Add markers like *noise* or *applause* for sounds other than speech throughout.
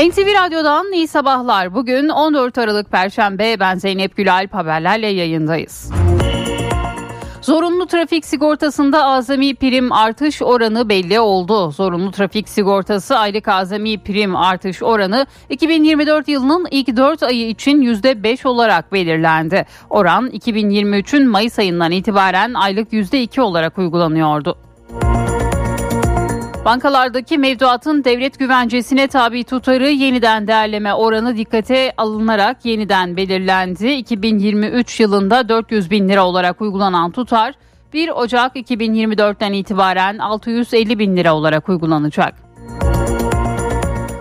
NTV Radyo'dan iyi sabahlar. Bugün 14 Aralık Perşembe ben Zeynep Gülalp haberlerle yayındayız. Zorunlu trafik sigortasında azami prim artış oranı belli oldu. Zorunlu trafik sigortası aylık azami prim artış oranı 2024 yılının ilk 4 ayı için %5 olarak belirlendi. Oran 2023'ün Mayıs ayından itibaren aylık %2 olarak uygulanıyordu. Bankalardaki mevduatın devlet güvencesine tabi tutarı yeniden değerleme oranı dikkate alınarak yeniden belirlendi. 2023 yılında 400 bin lira olarak uygulanan tutar 1 Ocak 2024'ten itibaren 650 bin lira olarak uygulanacak.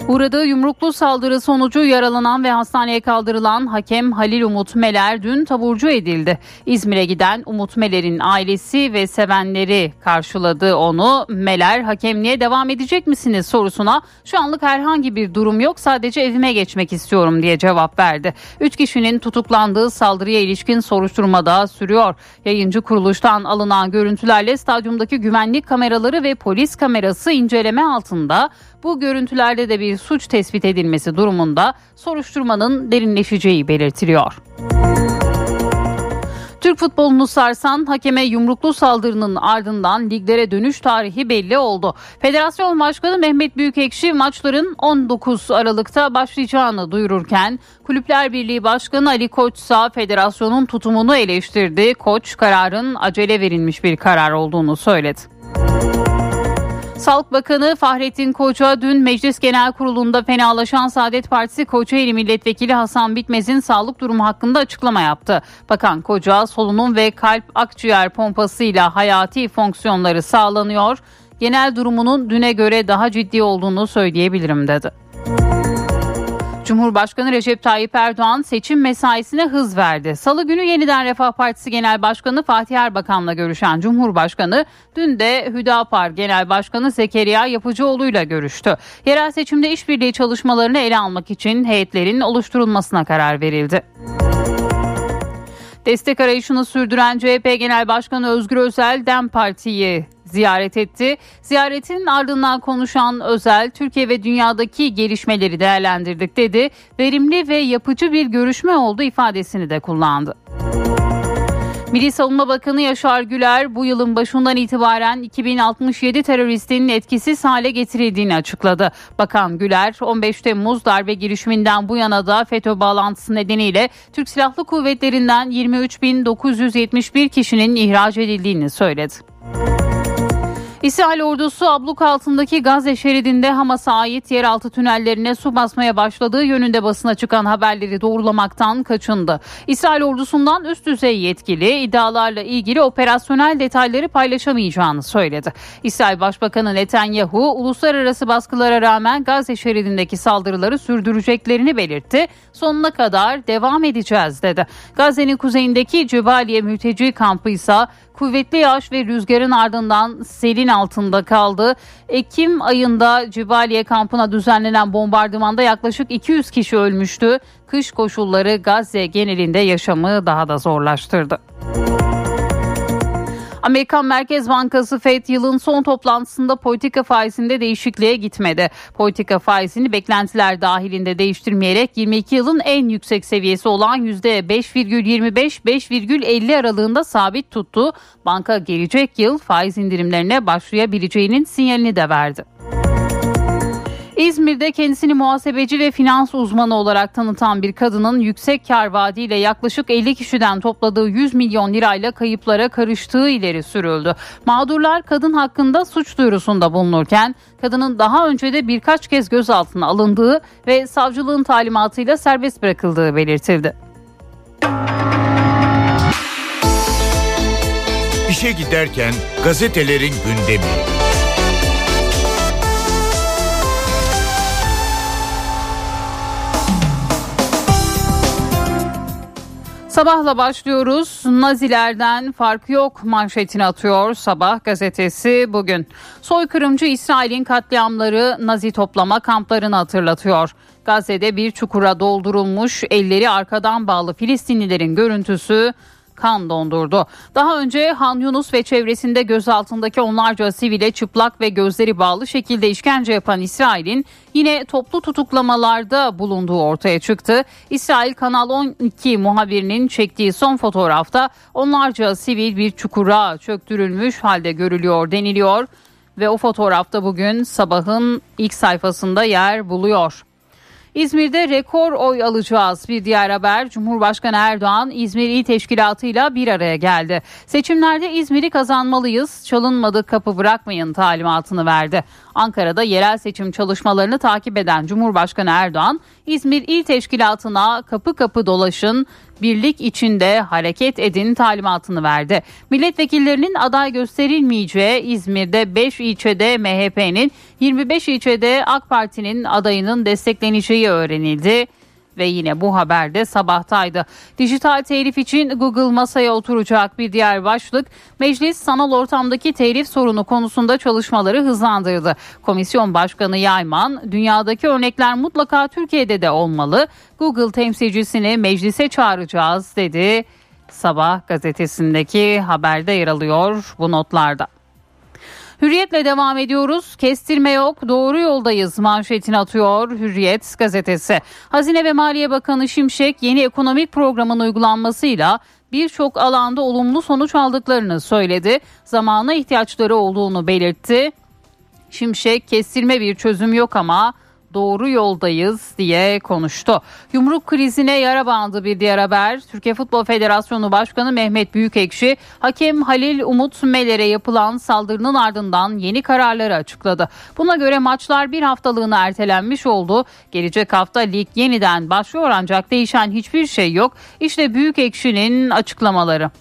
Uğradığı yumruklu saldırı sonucu yaralanan ve hastaneye kaldırılan hakem Halil Umut Meler dün taburcu edildi. İzmir'e giden Umut Meler'in ailesi ve sevenleri karşıladı onu. Meler hakemliğe devam edecek misiniz sorusuna şu anlık herhangi bir durum yok sadece evime geçmek istiyorum diye cevap verdi. Üç kişinin tutuklandığı saldırıya ilişkin soruşturma da sürüyor. Yayıncı kuruluştan alınan görüntülerle stadyumdaki güvenlik kameraları ve polis kamerası inceleme altında bu görüntülerde de bir suç tespit edilmesi durumunda soruşturmanın derinleşeceği belirtiliyor. Türk futbolunu sarsan hakeme yumruklu saldırının ardından liglere dönüş tarihi belli oldu. Federasyon Başkanı Mehmet Büyükekşi maçların 19 Aralık'ta başlayacağını duyururken Kulüpler Birliği Başkanı Ali Koç ise federasyonun tutumunu eleştirdi. Koç kararın acele verilmiş bir karar olduğunu söyledi. Sağlık Bakanı Fahrettin Koca dün Meclis Genel Kurulu'nda fenalaşan Saadet Partisi Kocaeli Milletvekili Hasan Bitmez'in sağlık durumu hakkında açıklama yaptı. Bakan Koca solunum ve kalp akciğer pompasıyla hayati fonksiyonları sağlanıyor. Genel durumunun düne göre daha ciddi olduğunu söyleyebilirim dedi. Cumhurbaşkanı Recep Tayyip Erdoğan seçim mesaisine hız verdi. Salı günü yeniden Refah Partisi Genel Başkanı Fatih Erbakan'la görüşen Cumhurbaşkanı dün de Hüdapar Genel Başkanı Zekeriya Yapıcıoğlu ile görüştü. Yerel seçimde işbirliği çalışmalarını ele almak için heyetlerin oluşturulmasına karar verildi. Destek arayışını sürdüren CHP Genel Başkanı Özgür Özel DEM Parti'yi ziyaret etti. Ziyaretin ardından konuşan Özel, Türkiye ve dünyadaki gelişmeleri değerlendirdik dedi. Verimli ve yapıcı bir görüşme oldu ifadesini de kullandı. Milli Savunma Bakanı Yaşar Güler bu yılın başından itibaren 2067 teröristin etkisiz hale getirildiğini açıkladı. Bakan Güler 15 Temmuz darbe girişiminden bu yana da FETÖ bağlantısı nedeniyle Türk Silahlı Kuvvetleri'nden 23.971 kişinin ihraç edildiğini söyledi. İsrail ordusu abluk altındaki Gazze şeridinde Hamas'a ait yeraltı tünellerine su basmaya başladığı yönünde basına çıkan haberleri doğrulamaktan kaçındı. İsrail ordusundan üst düzey yetkili iddialarla ilgili operasyonel detayları paylaşamayacağını söyledi. İsrail Başbakanı Netanyahu uluslararası baskılara rağmen Gazze şeridindeki saldırıları sürdüreceklerini belirtti. Sonuna kadar devam edeceğiz dedi. Gazze'nin kuzeyindeki Cebaliye mülteci kampı ise kuvvetli yağış ve rüzgarın ardından selin altında kaldı. Ekim ayında Cibaliye kampına düzenlenen bombardımanda yaklaşık 200 kişi ölmüştü. Kış koşulları Gazze genelinde yaşamı daha da zorlaştırdı. Amerikan Merkez Bankası Fed yılın son toplantısında politika faizinde değişikliğe gitmedi. Politika faizini beklentiler dahilinde değiştirmeyerek 22 yılın en yüksek seviyesi olan %5,25-5,50 aralığında sabit tuttu. Banka gelecek yıl faiz indirimlerine başlayabileceğinin sinyalini de verdi. İzmir'de kendisini muhasebeci ve finans uzmanı olarak tanıtan bir kadının yüksek kar vaadiyle yaklaşık 50 kişiden topladığı 100 milyon lirayla kayıplara karıştığı ileri sürüldü. Mağdurlar kadın hakkında suç duyurusunda bulunurken kadının daha önce de birkaç kez gözaltına alındığı ve savcılığın talimatıyla serbest bırakıldığı belirtildi. İşe giderken gazetelerin gündemi. Sabahla başlıyoruz. Nazilerden fark yok manşetini atıyor Sabah gazetesi bugün. Soykırımcı İsrail'in katliamları Nazi toplama kamplarını hatırlatıyor. Gazze'de bir çukura doldurulmuş elleri arkadan bağlı Filistinlilerin görüntüsü kan dondurdu. Daha önce Han Yunus ve çevresinde gözaltındaki onlarca sivile çıplak ve gözleri bağlı şekilde işkence yapan İsrail'in yine toplu tutuklamalarda bulunduğu ortaya çıktı. İsrail Kanal 12 muhabirinin çektiği son fotoğrafta onlarca sivil bir çukura çöktürülmüş halde görülüyor deniliyor ve o fotoğrafta bugün sabahın ilk sayfasında yer buluyor. İzmir'de rekor oy alacağız. Bir diğer haber Cumhurbaşkanı Erdoğan İzmir İl Teşkilatı ile bir araya geldi. Seçimlerde İzmir'i kazanmalıyız. Çalınmadık kapı bırakmayın talimatını verdi. Ankara'da yerel seçim çalışmalarını takip eden Cumhurbaşkanı Erdoğan İzmir İl Teşkilatı'na kapı kapı dolaşın, birlik içinde hareket edin talimatını verdi. Milletvekillerinin aday gösterilmeyeceği İzmir'de 5 ilçede MHP'nin 25 ilçede AK Parti'nin adayının destekleneceği öğrenildi ve yine bu haberde sabahtaydı. Dijital telif için Google masaya oturacak bir diğer başlık meclis sanal ortamdaki telif sorunu konusunda çalışmaları hızlandırdı. Komisyon Başkanı Yayman dünyadaki örnekler mutlaka Türkiye'de de olmalı. Google temsilcisini meclise çağıracağız dedi. Sabah gazetesindeki haberde yer alıyor bu notlarda. Hürriyetle devam ediyoruz. Kestirme yok, doğru yoldayız manşetini atıyor Hürriyet gazetesi. Hazine ve Maliye Bakanı Şimşek yeni ekonomik programın uygulanmasıyla birçok alanda olumlu sonuç aldıklarını söyledi. Zamana ihtiyaçları olduğunu belirtti. Şimşek kestirme bir çözüm yok ama doğru yoldayız diye konuştu. Yumruk krizine yara bandı bir diğer haber. Türkiye Futbol Federasyonu Başkanı Mehmet Büyükekşi, hakem Halil Umut Meler'e yapılan saldırının ardından yeni kararları açıkladı. Buna göre maçlar bir haftalığına ertelenmiş oldu. Gelecek hafta lig yeniden başlıyor ancak değişen hiçbir şey yok. İşte Büyükekşi'nin açıklamaları.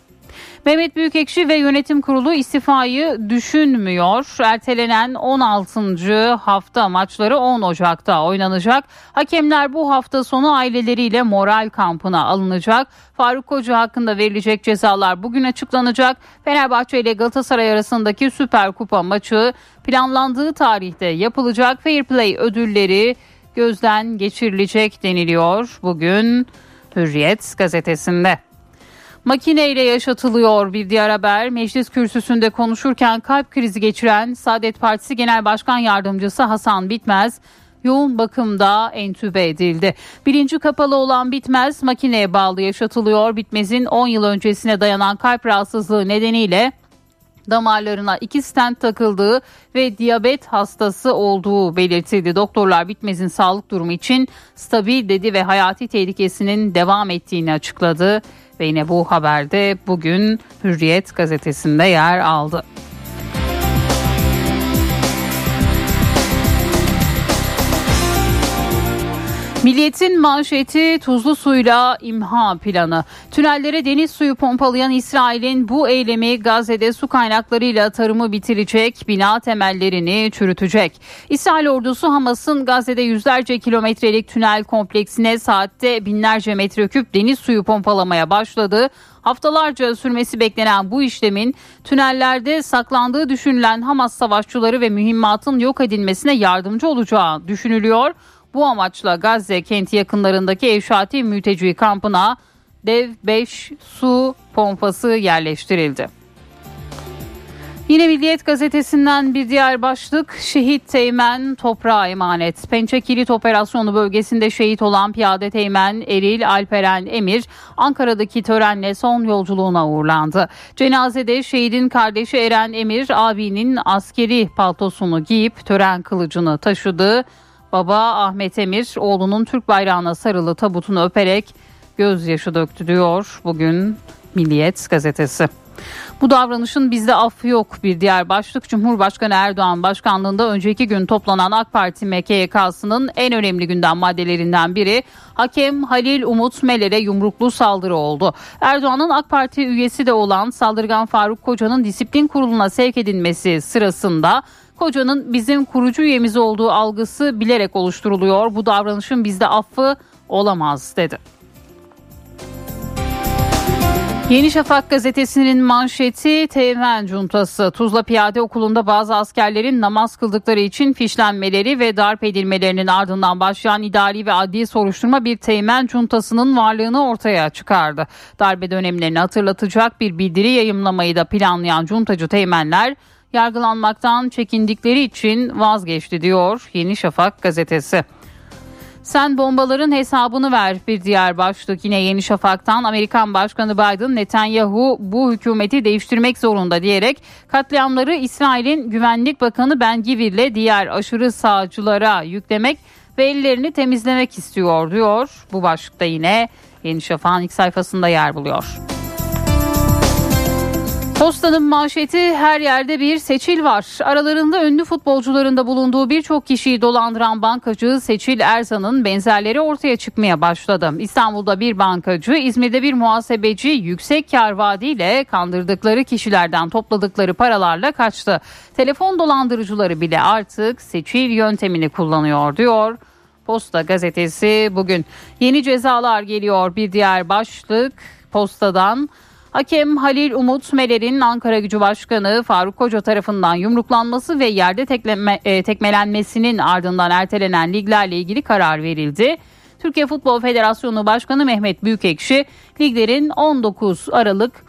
Mehmet Büyükekşi ve yönetim kurulu istifayı düşünmüyor. Ertelenen 16. hafta maçları 10 Ocak'ta oynanacak. Hakemler bu hafta sonu aileleriyle moral kampına alınacak. Faruk Koca hakkında verilecek cezalar bugün açıklanacak. Fenerbahçe ile Galatasaray arasındaki Süper Kupa maçı planlandığı tarihte yapılacak. Fair Play ödülleri gözden geçirilecek deniliyor bugün Hürriyet gazetesinde. Makineyle yaşatılıyor bir diğer haber. Meclis kürsüsünde konuşurken kalp krizi geçiren Saadet Partisi Genel Başkan Yardımcısı Hasan Bitmez yoğun bakımda entübe edildi. Bilinci kapalı olan Bitmez makineye bağlı yaşatılıyor. Bitmez'in 10 yıl öncesine dayanan kalp rahatsızlığı nedeniyle damarlarına iki stent takıldığı ve diyabet hastası olduğu belirtildi. Doktorlar Bitmez'in sağlık durumu için stabil dedi ve hayati tehlikesinin devam ettiğini açıkladı. Ve yine bu haberde bugün Hürriyet gazetesinde yer aldı. Milliyetin manşeti tuzlu suyla imha planı. Tünellere deniz suyu pompalayan İsrail'in bu eylemi Gazze'de su kaynaklarıyla tarımı bitirecek, bina temellerini çürütecek. İsrail ordusu Hamas'ın Gazze'de yüzlerce kilometrelik tünel kompleksine saatte binlerce metreküp deniz suyu pompalamaya başladı. Haftalarca sürmesi beklenen bu işlemin tünellerde saklandığı düşünülen Hamas savaşçıları ve mühimmatın yok edilmesine yardımcı olacağı düşünülüyor. Bu amaçla Gazze kenti yakınlarındaki Evşati mülteci kampına dev 5 su pompası yerleştirildi. Yine Milliyet gazetesinden bir diğer başlık şehit teğmen toprağa emanet. Pençe Kilit Operasyonu bölgesinde şehit olan piyade teğmen Eril Alperen Emir Ankara'daki törenle son yolculuğuna uğurlandı. Cenazede şehidin kardeşi Eren Emir abinin askeri paltosunu giyip tören kılıcını taşıdı. Baba Ahmet Emir oğlunun Türk bayrağına sarılı tabutunu öperek gözyaşı döktü diyor bugün Milliyet gazetesi. Bu davranışın bizde affı yok bir diğer başlık Cumhurbaşkanı Erdoğan başkanlığında önceki gün toplanan AK Parti MKYK'sının en önemli gündem maddelerinden biri hakem Halil Umut Meler'e yumruklu saldırı oldu. Erdoğan'ın AK Parti üyesi de olan saldırgan Faruk Koca'nın disiplin kuruluna sevk edilmesi sırasında Koca'nın bizim kurucu üyemiz olduğu algısı bilerek oluşturuluyor. Bu davranışın bizde affı olamaz dedi. Yeni Şafak gazetesinin manşeti Teğmen Cuntası. Tuzla Piyade Okulu'nda bazı askerlerin namaz kıldıkları için fişlenmeleri ve darp edilmelerinin ardından başlayan idari ve adli soruşturma bir Teğmen Cuntası'nın varlığını ortaya çıkardı. Darbe dönemlerini hatırlatacak bir bildiri yayımlamayı da planlayan cuntacı teğmenler yargılanmaktan çekindikleri için vazgeçti diyor Yeni Şafak gazetesi. Sen bombaların hesabını ver bir diğer başlık yine Yeni Şafak'tan Amerikan Başkanı Biden Netanyahu bu hükümeti değiştirmek zorunda diyerek katliamları İsrail'in Güvenlik Bakanı Ben Givir'le diğer aşırı sağcılara yüklemek ve ellerini temizlemek istiyor diyor. Bu başlıkta yine Yeni Şafak'ın ilk sayfasında yer buluyor. Postanın manşeti her yerde bir Seçil var. Aralarında ünlü futbolcuların bulunduğu birçok kişiyi dolandıran bankacı Seçil Erzan'ın benzerleri ortaya çıkmaya başladı. İstanbul'da bir bankacı, İzmir'de bir muhasebeci yüksek kar vaadiyle kandırdıkları kişilerden topladıkları paralarla kaçtı. Telefon dolandırıcıları bile artık Seçil yöntemini kullanıyor diyor. Posta gazetesi bugün yeni cezalar geliyor bir diğer başlık postadan. Hakem Halil Umut Meler'in Ankara Gücü Başkanı Faruk Koca tarafından yumruklanması ve yerde tekleme, e, tekmelenmesinin ardından ertelenen liglerle ilgili karar verildi. Türkiye Futbol Federasyonu Başkanı Mehmet Büyükekşi liglerin 19 Aralık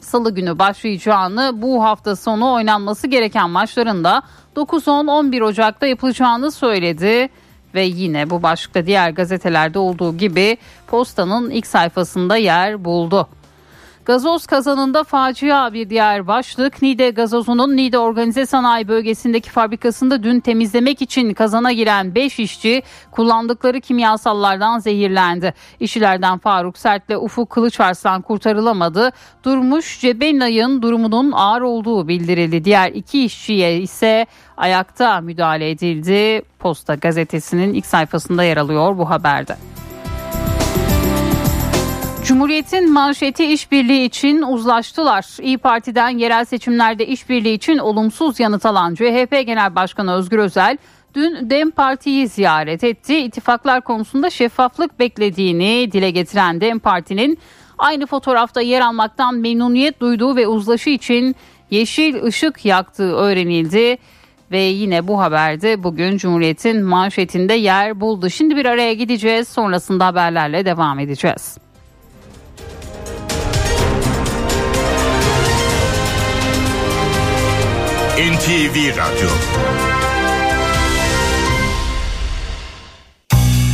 Salı günü başlayacağını bu hafta sonu oynanması gereken maçlarında 9-10-11 Ocak'ta yapılacağını söyledi ve yine bu başlıkta diğer gazetelerde olduğu gibi postanın ilk sayfasında yer buldu. Gazoz kazanında facia bir diğer başlık. Nide gazozunun Nide Organize Sanayi Bölgesi'ndeki fabrikasında dün temizlemek için kazana giren 5 işçi kullandıkları kimyasallardan zehirlendi. İşçilerden Faruk Sert'le Ufuk Kılıçarslan kurtarılamadı. Durmuş Cebenay'ın durumunun ağır olduğu bildirildi. Diğer iki işçiye ise ayakta müdahale edildi. Posta gazetesinin ilk sayfasında yer alıyor bu haberde. Cumhuriyet'in manşeti işbirliği için uzlaştılar. İyi Parti'den yerel seçimlerde işbirliği için olumsuz yanıt alan CHP Genel Başkanı Özgür Özel dün DEM Parti'yi ziyaret etti. İttifaklar konusunda şeffaflık beklediğini dile getiren DEM Parti'nin aynı fotoğrafta yer almaktan memnuniyet duyduğu ve uzlaşı için yeşil ışık yaktığı öğrenildi. Ve yine bu haberde bugün Cumhuriyet'in manşetinde yer buldu. Şimdi bir araya gideceğiz sonrasında haberlerle devam edeceğiz. NTV Radyo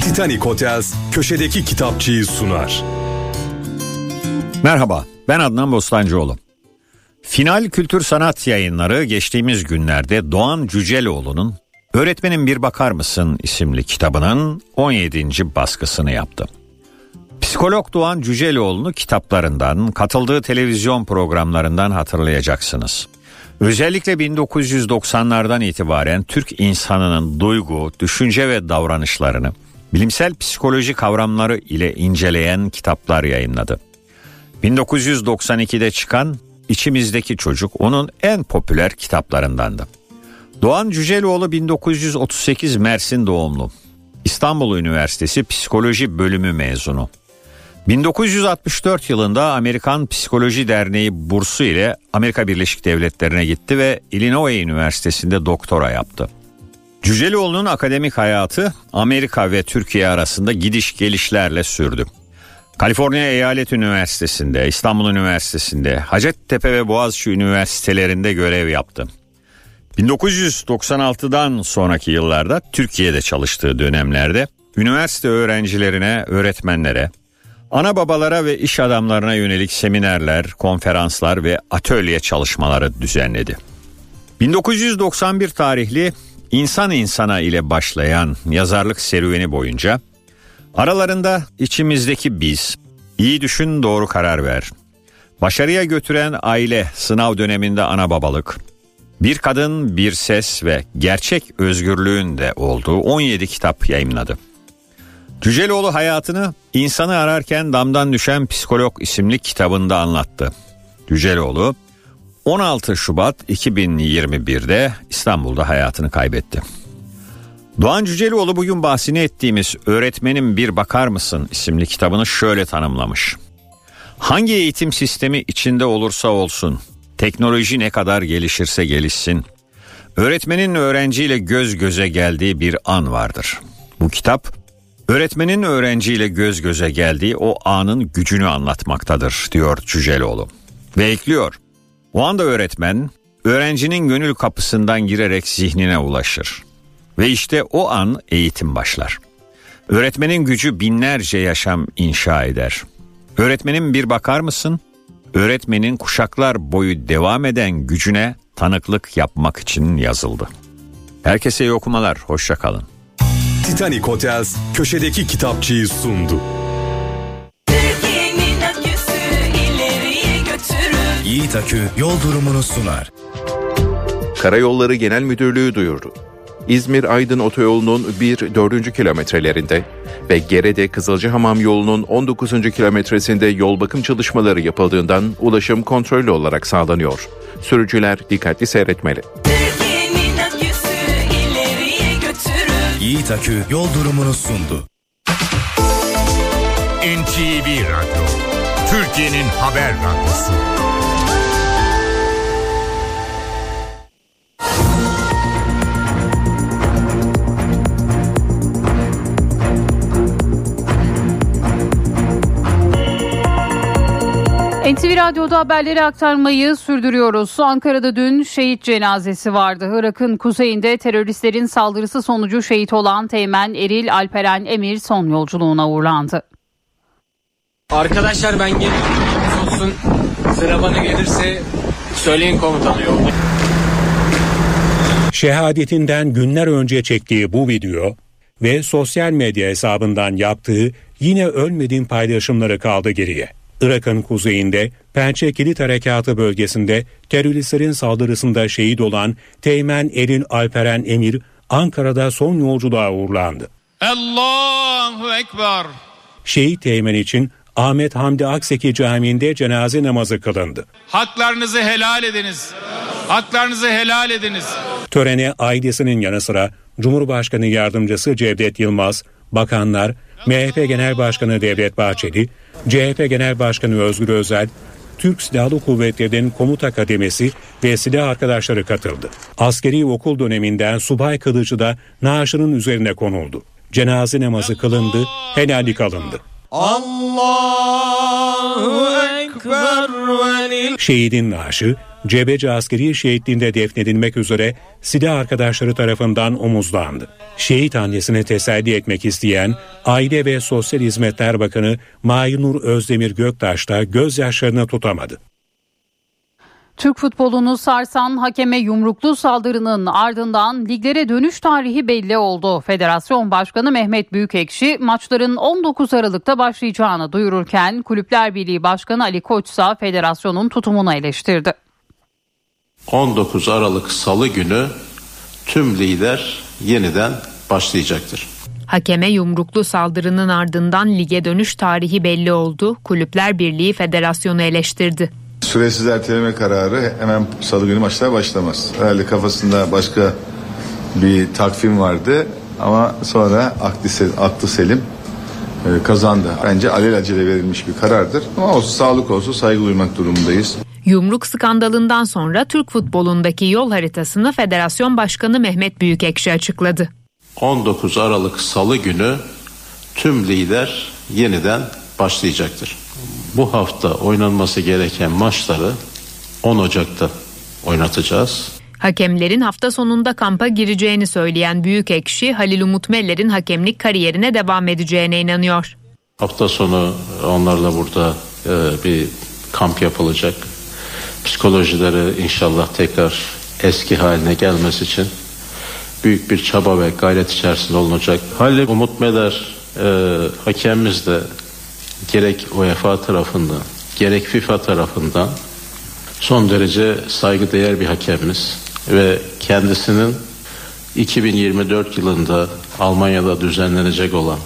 Titanic Hotels köşedeki kitapçıyı sunar. Merhaba ben Adnan Bostancıoğlu. Final Kültür Sanat Yayınları geçtiğimiz günlerde Doğan Cüceloğlu'nun Öğretmenin Bir Bakar Mısın isimli kitabının 17. baskısını yaptı. Psikolog Doğan Cüceloğlu'nu kitaplarından, katıldığı televizyon programlarından hatırlayacaksınız. Özellikle 1990'lardan itibaren Türk insanının duygu, düşünce ve davranışlarını bilimsel psikoloji kavramları ile inceleyen kitaplar yayınladı. 1992'de çıkan İçimizdeki Çocuk onun en popüler kitaplarındandı. Doğan Cüceloğlu 1938 Mersin doğumlu. İstanbul Üniversitesi Psikoloji Bölümü mezunu. 1964 yılında Amerikan Psikoloji Derneği bursu ile Amerika Birleşik Devletleri'ne gitti ve Illinois Üniversitesi'nde doktora yaptı. Cüceloğlu'nun akademik hayatı Amerika ve Türkiye arasında gidiş gelişlerle sürdü. Kaliforniya Eyalet Üniversitesi'nde, İstanbul Üniversitesi'nde, Hacettepe ve Boğaziçi Üniversitelerinde görev yaptı. 1996'dan sonraki yıllarda Türkiye'de çalıştığı dönemlerde üniversite öğrencilerine, öğretmenlere, Ana babalara ve iş adamlarına yönelik seminerler, konferanslar ve atölye çalışmaları düzenledi. 1991 tarihli İnsan İnsana ile başlayan yazarlık serüveni boyunca aralarında içimizdeki biz, iyi düşün doğru karar ver, başarıya götüren aile sınav döneminde ana babalık, bir kadın bir ses ve gerçek özgürlüğün de olduğu 17 kitap yayımladı. Cüceloğlu hayatını insanı ararken damdan düşen psikolog isimli kitabında anlattı. Cüceloğlu 16 Şubat 2021'de İstanbul'da hayatını kaybetti. Doğan Cüceloğlu bugün bahsini ettiğimiz Öğretmenim Bir Bakar Mısın isimli kitabını şöyle tanımlamış. Hangi eğitim sistemi içinde olursa olsun, teknoloji ne kadar gelişirse gelişsin, öğretmenin öğrenciyle göz göze geldiği bir an vardır. Bu kitap, öğretmenin öğrenciyle göz göze geldiği o anın gücünü anlatmaktadır, diyor Cüceloğlu. Ve ekliyor, o anda öğretmen, öğrencinin gönül kapısından girerek zihnine ulaşır. Ve işte o an eğitim başlar. Öğretmenin gücü binlerce yaşam inşa eder. Öğretmenin bir bakar mısın? Öğretmenin kuşaklar boyu devam eden gücüne tanıklık yapmak için yazıldı. Herkese iyi okumalar, hoşçakalın. Titanic Hotels köşedeki kitapçıyı sundu. Aküsü. Yiğit Akü yol durumunu sunar. Karayolları Genel Müdürlüğü duyurdu. İzmir-Aydın otoyolunun 1-4. kilometrelerinde ve Gerede Kızılcahamam yolunun 19. kilometresinde yol bakım çalışmaları yapıldığından ulaşım kontrollü olarak sağlanıyor. Sürücüler dikkatli seyretmeli. Türkiye'nin Yiğit Akü yol durumunu sundu. NTV Radyo, Türkiye'nin haber radyosu. NTV Radyo'da haberleri aktarmayı sürdürüyoruz. Ankara'da dün şehit cenazesi vardı. Irak'ın kuzeyinde teröristlerin saldırısı sonucu şehit olan Teğmen Eril Alperen Emir son yolculuğuna uğurlandı. Arkadaşlar ben geliyorum. Olsun. Sıra bana gelirse söyleyin komutanı yolda. Şehadetinden günler önce çektiği bu video ve sosyal medya hesabından yaptığı yine ölmediğim paylaşımları kaldı geriye. Irak'ın kuzeyinde Pençe Kilit Harekatı bölgesinde teröristlerin saldırısında şehit olan Teğmen Eril Alperen Emir Ankara'da son yolculuğa uğurlandı. Allahu Ekber. Şehit Teğmen için Ahmet Hamdi Akseki Camii'nde cenaze namazı kılındı. Haklarınızı helal ediniz. Haklarınızı helal ediniz. Törene ailesinin yanı sıra Cumhurbaşkanı Yardımcısı Cevdet Yılmaz, bakanlar, MHP Genel Başkanı Devlet Bahçeli, CHP Genel Başkanı Özgür Özel, Türk Silahlı Kuvvetleri'nin Komuta Kademesi ve silah arkadaşları katıldı. Askeri okul döneminden subay kılıcı da naaşının üzerine konuldu. Cenaze namazı kılındı, helallik alındı. Allahu Ekber Şehidin naaşı Cebeci Askeri Şehitliği'nde defnedilmek üzere silah arkadaşları tarafından omuzlandı. Şehit annesini teselli etmek isteyen Aile ve Sosyal Hizmetler Bakanı Mayunur Özdemir Göktaş da gözyaşlarını tutamadı. Türk futbolunu sarsan hakeme yumruklu saldırının ardından liglere dönüş tarihi belli oldu. Federasyon Başkanı Mehmet Büyükekşi maçların 19 Aralık'ta başlayacağını duyururken Kulüpler Birliği Başkanı Ali Koç ise federasyonun tutumunu eleştirdi. 19 Aralık Salı günü tüm lider yeniden başlayacaktır. Hakeme yumruklu saldırının ardından lige dönüş tarihi belli oldu. Kulüpler Birliği federasyonu eleştirdi. Süresiz erteleme kararı hemen salı günü maçlar başlamaz. Herhalde kafasında başka bir takvim vardı ama sonra aklı, sel- aklı selim e, kazandı. Bence alelacele verilmiş bir karardır. Ama olsun, sağlık olsun saygı duymak durumundayız. Yumruk skandalından sonra Türk futbolundaki yol haritasını Federasyon Başkanı Mehmet Büyükekşi açıkladı. 19 Aralık Salı günü tüm lider yeniden başlayacaktır. Bu hafta oynanması gereken maçları 10 Ocak'ta oynatacağız. Hakemlerin hafta sonunda kampa gireceğini söyleyen Büyükekşi, Halil Umut Meller'in hakemlik kariyerine devam edeceğine inanıyor. Hafta sonu onlarla burada e, bir kamp yapılacak. Psikolojileri inşallah tekrar eski haline gelmesi için büyük bir çaba ve gayret içerisinde olunacak. Halil Umut Meler e, hakemimiz de gerek UEFA tarafından gerek FIFA tarafından son derece saygıdeğer bir hakemimiz ve kendisinin 2024 yılında Almanya'da düzenlenecek olan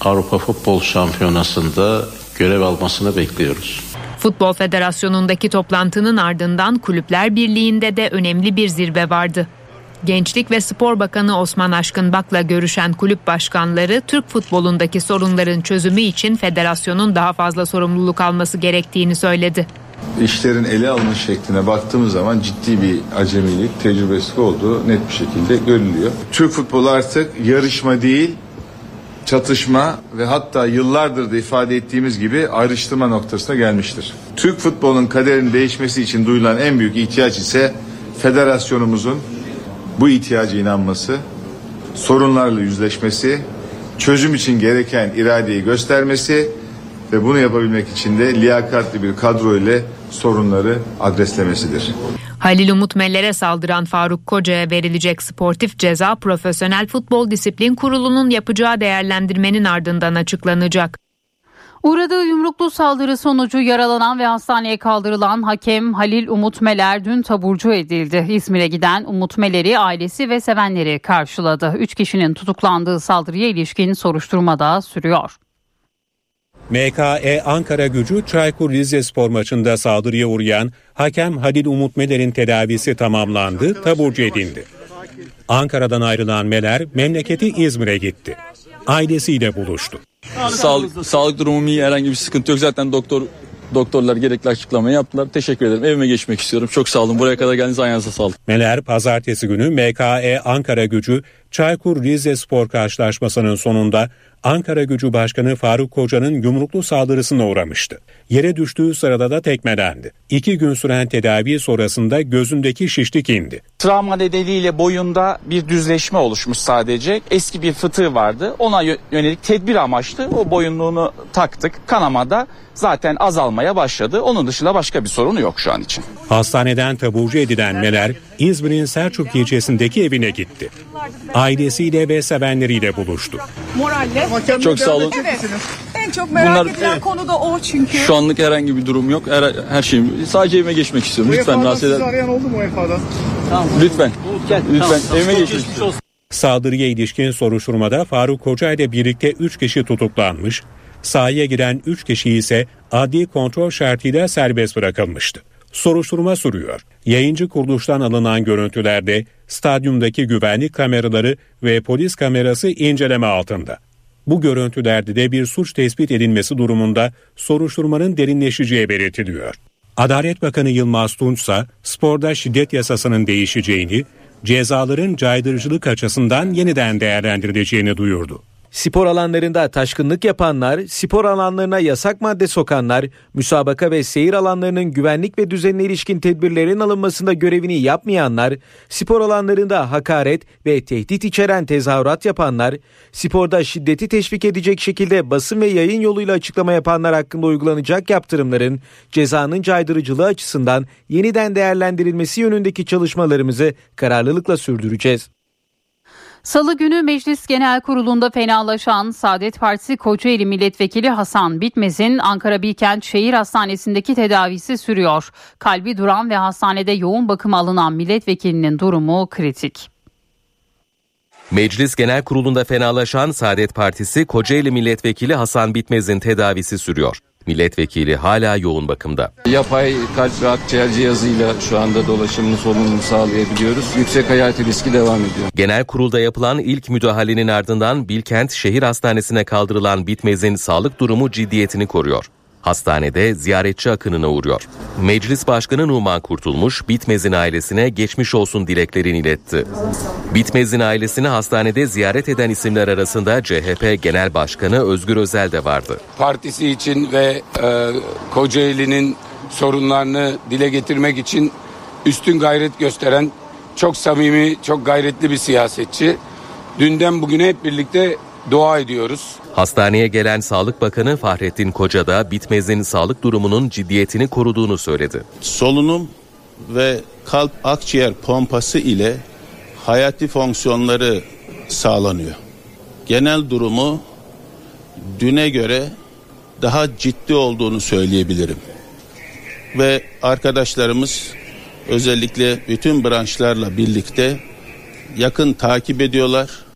Avrupa Futbol Şampiyonası'nda görev almasını bekliyoruz. Futbol Federasyonu'ndaki toplantının ardından Kulüpler Birliği'nde de önemli bir zirve vardı. Gençlik ve Spor Bakanı Osman Aşkınbak'la görüşen kulüp başkanları Türk futbolundaki sorunların çözümü için federasyonun daha fazla sorumluluk alması gerektiğini söyledi. İşlerin ele alınış şekline baktığımız zaman ciddi bir acemilik, tecrübesi olduğu net bir şekilde görülüyor. Türk futbolu artık yarışma değil, çatışma ve hatta yıllardır da ifade ettiğimiz gibi ayrıştırma noktasına gelmiştir. Türk futbolunun kaderinin değişmesi için duyulan en büyük ihtiyaç ise federasyonumuzun bu ihtiyacı inanması, sorunlarla yüzleşmesi, çözüm için gereken iradeyi göstermesi ve bunu yapabilmek için de liyakatli bir kadro ile sorunları adreslemesidir. Halil Umut Meller'e saldıran Faruk Koca'ya verilecek sportif ceza Profesyonel Futbol Disiplin Kurulu'nun yapacağı değerlendirmenin ardından açıklanacak. Uğradığı yumruklu saldırı sonucu yaralanan ve hastaneye kaldırılan hakem Halil Umut Meler dün taburcu edildi. İzmir'e giden Umut Meler'i ailesi ve sevenleri karşıladı. Üç kişinin tutuklandığı saldırıya ilişkin soruşturmada sürüyor. MKE Ankara gücü Çaykur Rizespor maçında saldırıya uğrayan hakem Halil Umut Meler'in tedavisi tamamlandı, taburcu edildi. Ankara'dan ayrılan Meler memleketi İzmir'e gitti. Ailesiyle buluştu. Sağlık, sağlık durumum iyi herhangi bir sıkıntı yok. Zaten doktor doktorlar gerekli açıklamayı yaptılar. Teşekkür ederim. Evime geçmek istiyorum. Çok sağ olun. Buraya kadar geldiğiniz ayağınıza sağlık. Meler pazartesi günü MKE Ankara gücü Çaykur Rizespor karşılaşmasının sonunda Ankara Gücü Başkanı Faruk Koca'nın yumruklu saldırısına uğramıştı. Yere düştüğü sırada da tekmelendi. İki gün süren tedavi sonrasında gözündeki şişlik indi. Travma nedeniyle boyunda bir düzleşme oluşmuş sadece. Eski bir fıtığı vardı. Ona yönelik tedbir amaçlı o boyunluğunu taktık. Kanamada zaten azalmaya başladı. Onun dışında başka bir sorunu yok şu an için. Hastaneden taburcu edilen Meler İzmir'in Selçuk ilçesindeki evine gitti. Ailesiyle ve sevenleriyle buluştu. Moralle. Çok sağ olun. Evet. En çok merak Bunlar- edilen Evet. konu da o çünkü. Şu anlık herhangi bir durum yok. Her, her şeyim. Sadece evime geçmek istiyorum. Lütfen rahatsız eder. arayan oldu mu UEFA'dan? Lütfen. Lütfen evime geçmek istiyorum. Saldırıya ilişkin soruşturmada Faruk Koca ile birlikte 3 kişi tutuklanmış, sahaya giren 3 kişi ise adli kontrol şartıyla serbest bırakılmıştı. Soruşturma sürüyor. Yayıncı kuruluştan alınan görüntülerde stadyumdaki güvenlik kameraları ve polis kamerası inceleme altında. Bu görüntülerde de bir suç tespit edilmesi durumunda soruşturmanın derinleşeceği belirtiliyor. Adalet Bakanı Yılmaz Tunç ise sporda şiddet yasasının değişeceğini, cezaların caydırıcılık açısından yeniden değerlendirileceğini duyurdu. Spor alanlarında taşkınlık yapanlar, spor alanlarına yasak madde sokanlar, müsabaka ve seyir alanlarının güvenlik ve düzenine ilişkin tedbirlerin alınmasında görevini yapmayanlar, spor alanlarında hakaret ve tehdit içeren tezahürat yapanlar, sporda şiddeti teşvik edecek şekilde basın ve yayın yoluyla açıklama yapanlar hakkında uygulanacak yaptırımların cezanın caydırıcılığı açısından yeniden değerlendirilmesi yönündeki çalışmalarımızı kararlılıkla sürdüreceğiz. Salı günü Meclis Genel Kurulu'nda fenalaşan Saadet Partisi Kocaeli Milletvekili Hasan Bitmez'in Ankara Bilkent Şehir Hastanesi'ndeki tedavisi sürüyor. Kalbi duran ve hastanede yoğun bakım alınan milletvekilinin durumu kritik. Meclis Genel Kurulu'nda fenalaşan Saadet Partisi Kocaeli Milletvekili Hasan Bitmez'in tedavisi sürüyor. Milletvekili hala yoğun bakımda. Yapay kalp ve akciğer cihazıyla şu anda dolaşımını solunumunu sağlayabiliyoruz. Yüksek hayati riski devam ediyor. Genel kurulda yapılan ilk müdahalenin ardından Bilkent Şehir Hastanesi'ne kaldırılan Bitmez'in sağlık durumu ciddiyetini koruyor. Hastanede ziyaretçi akınına uğruyor. Meclis Başkanı Numan Kurtulmuş, Bitmez'in ailesine geçmiş olsun dileklerini iletti. Bitmez'in ailesini hastanede ziyaret eden isimler arasında CHP Genel Başkanı Özgür Özel de vardı. partisi için ve e, Kocaeli'nin sorunlarını dile getirmek için üstün gayret gösteren çok samimi, çok gayretli bir siyasetçi. Dünden bugüne hep birlikte dua ediyoruz. Hastaneye gelen Sağlık Bakanı Fahrettin Koca da Bitmez'in sağlık durumunun ciddiyetini koruduğunu söyledi. solunum ve kalp akciğer pompası ile hayati fonksiyonları sağlanıyor. Genel durumu düne göre daha ciddi olduğunu söyleyebilirim. Ve arkadaşlarımız özellikle bütün branşlarla birlikte yakın takip ediyorlar.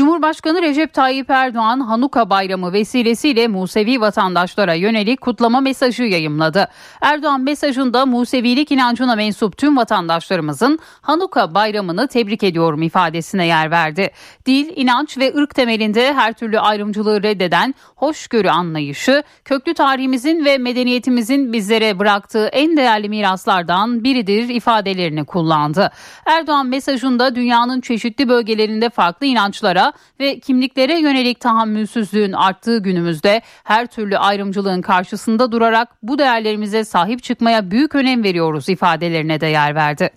Cumhurbaşkanı Recep Tayyip Erdoğan Hanuka Bayramı vesilesiyle Musevi vatandaşlara yönelik kutlama mesajı yayımladı. Erdoğan mesajında Musevilik inancına mensup tüm vatandaşlarımızın Hanuka Bayramını tebrik ediyorum ifadesine yer verdi. Dil, inanç ve ırk temelinde her türlü ayrımcılığı reddeden hoşgörü anlayışı, köklü tarihimizin ve medeniyetimizin bizlere bıraktığı en değerli miraslardan biridir ifadelerini kullandı. Erdoğan mesajında dünyanın çeşitli bölgelerinde farklı inançlara ve kimliklere yönelik tahammülsüzlüğün arttığı günümüzde her türlü ayrımcılığın karşısında durarak bu değerlerimize sahip çıkmaya büyük önem veriyoruz ifadelerine de yer verdi.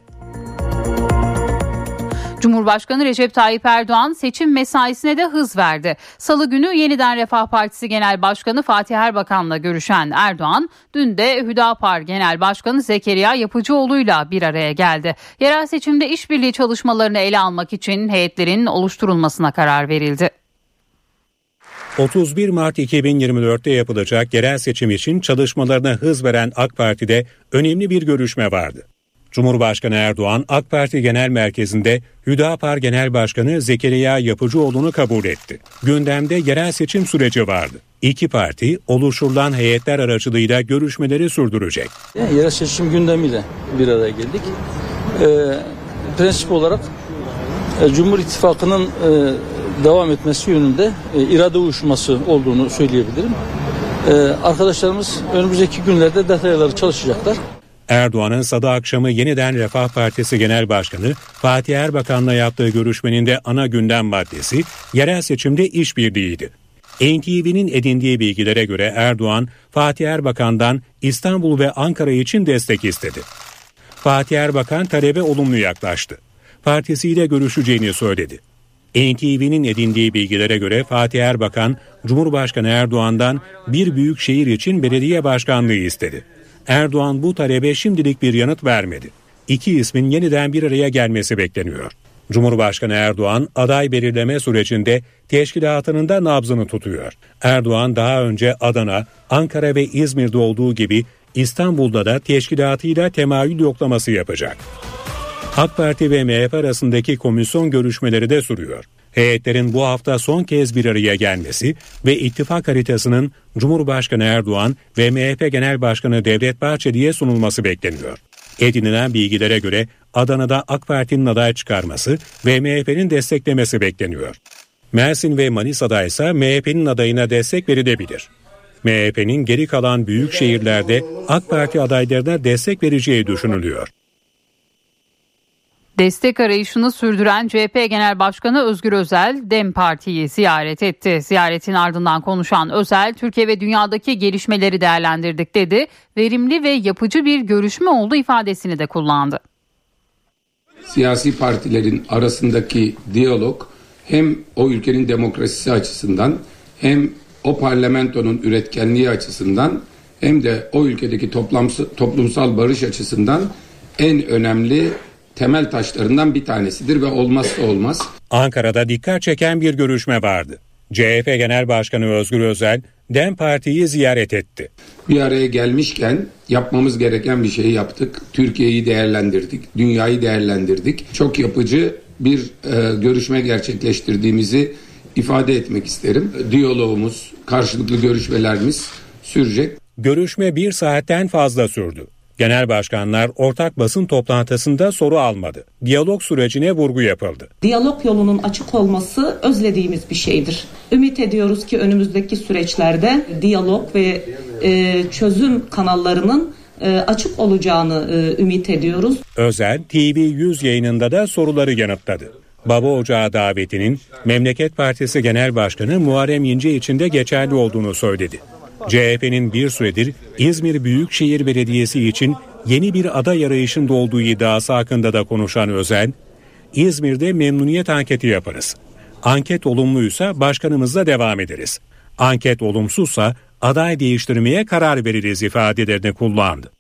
Cumhurbaşkanı Recep Tayyip Erdoğan seçim mesaisine de hız verdi. Salı günü yeniden Refah Partisi Genel Başkanı Fatih Erbakan'la görüşen Erdoğan, dün de Hüdapar Genel Başkanı Zekeriya Yapıcıoğlu'yla bir araya geldi. Yerel seçimde işbirliği çalışmalarını ele almak için heyetlerin oluşturulmasına karar verildi. 31 Mart 2024'te yapılacak yerel seçim için çalışmalarına hız veren AK Parti'de önemli bir görüşme vardı. Cumhurbaşkanı Erdoğan AK Parti Genel Merkezi'nde Hüdapar Genel Başkanı Zekeriya Yapıcıoğlu'nu kabul etti. Gündemde yerel seçim süreci vardı. İki parti oluşturulan heyetler aracılığıyla görüşmeleri sürdürecek. Yerel seçim gündemiyle bir araya geldik. Ee, prensip olarak e, Cumhur İttifakı'nın e, devam etmesi yönünde e, irade uyuşması olduğunu söyleyebilirim. E, arkadaşlarımız önümüzdeki günlerde detayları çalışacaklar. Erdoğan'ın salı akşamı yeniden Refah Partisi Genel Başkanı Fatih Erbakan'la yaptığı görüşmenin de ana gündem maddesi yerel seçimde işbirliğiydi. NTV'nin edindiği bilgilere göre Erdoğan, Fatih Erbakan'dan İstanbul ve Ankara için destek istedi. Fatih Erbakan talebe olumlu yaklaştı. Partisiyle görüşeceğini söyledi. NTV'nin edindiği bilgilere göre Fatih Erbakan, Cumhurbaşkanı Erdoğan'dan bir büyük şehir için belediye başkanlığı istedi. Erdoğan bu talebe şimdilik bir yanıt vermedi. İki ismin yeniden bir araya gelmesi bekleniyor. Cumhurbaşkanı Erdoğan aday belirleme sürecinde teşkilatının da nabzını tutuyor. Erdoğan daha önce Adana, Ankara ve İzmir'de olduğu gibi İstanbul'da da teşkilatıyla temayül yoklaması yapacak. AK Parti ve MHP arasındaki komisyon görüşmeleri de sürüyor. Heyetlerin bu hafta son kez bir araya gelmesi ve ittifak haritasının Cumhurbaşkanı Erdoğan ve MHP Genel Başkanı Devlet Bahçeli'ye sunulması bekleniyor. Edinilen bilgilere göre Adana'da AK Parti'nin aday çıkarması ve MHP'nin desteklemesi bekleniyor. Mersin ve Manisa'da ise MHP'nin adayına destek verilebilir. MHP'nin geri kalan büyük şehirlerde AK Parti adaylarına destek vereceği düşünülüyor. Destek arayışını sürdüren CHP Genel Başkanı Özgür Özel, DEM Parti'yi ziyaret etti. Ziyaretin ardından konuşan Özel, Türkiye ve dünyadaki gelişmeleri değerlendirdik dedi. Verimli ve yapıcı bir görüşme oldu ifadesini de kullandı. Siyasi partilerin arasındaki diyalog hem o ülkenin demokrasisi açısından hem o parlamentonun üretkenliği açısından hem de o ülkedeki toplumsal barış açısından en önemli temel taşlarından bir tanesidir ve olmazsa olmaz. Ankara'da dikkat çeken bir görüşme vardı. CHP Genel Başkanı Özgür Özel, DEM Parti'yi ziyaret etti. Bir araya gelmişken yapmamız gereken bir şeyi yaptık. Türkiye'yi değerlendirdik, dünyayı değerlendirdik. Çok yapıcı bir e, görüşme gerçekleştirdiğimizi ifade etmek isterim. Diyalogumuz, karşılıklı görüşmelerimiz sürecek. Görüşme bir saatten fazla sürdü. Genel başkanlar ortak basın toplantısında soru almadı. Diyalog sürecine vurgu yapıldı. Diyalog yolunun açık olması özlediğimiz bir şeydir. Ümit ediyoruz ki önümüzdeki süreçlerde diyalog ve e, çözüm kanallarının e, açık olacağını e, ümit ediyoruz. Özel TV100 yayınında da soruları yanıtladı. Baba Ocağı davetinin Memleket Partisi Genel Başkanı Muharrem İnce için de geçerli olduğunu söyledi. CHP'nin bir süredir İzmir Büyükşehir Belediyesi için yeni bir aday arayışında olduğu iddiası hakkında da konuşan Özel, İzmir'de memnuniyet anketi yaparız. Anket olumluysa başkanımızla devam ederiz. Anket olumsuzsa aday değiştirmeye karar veririz ifadelerini kullandı.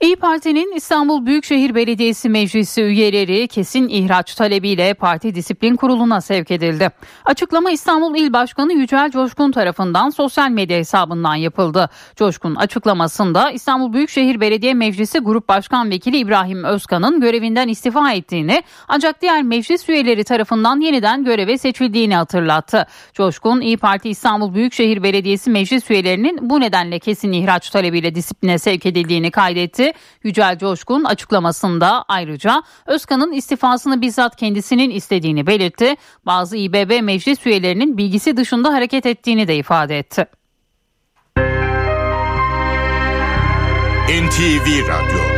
İyi Parti'nin İstanbul Büyükşehir Belediyesi Meclisi üyeleri kesin ihraç talebiyle Parti Disiplin Kurulu'na sevk edildi. Açıklama İstanbul İl Başkanı Yücel Coşkun tarafından sosyal medya hesabından yapıldı. Coşkun açıklamasında İstanbul Büyükşehir Belediye Meclisi Grup Başkan Vekili İbrahim Özkan'ın görevinden istifa ettiğini ancak diğer meclis üyeleri tarafından yeniden göreve seçildiğini hatırlattı. Coşkun İyi Parti İstanbul Büyükşehir Belediyesi Meclis üyelerinin bu nedenle kesin ihraç talebiyle disipline sevk edildiğini kaydetti. Yücel Coşkun açıklamasında ayrıca Özkan'ın istifasını bizzat kendisinin istediğini belirtti. Bazı İBB meclis üyelerinin bilgisi dışında hareket ettiğini de ifade etti. NTV Radyo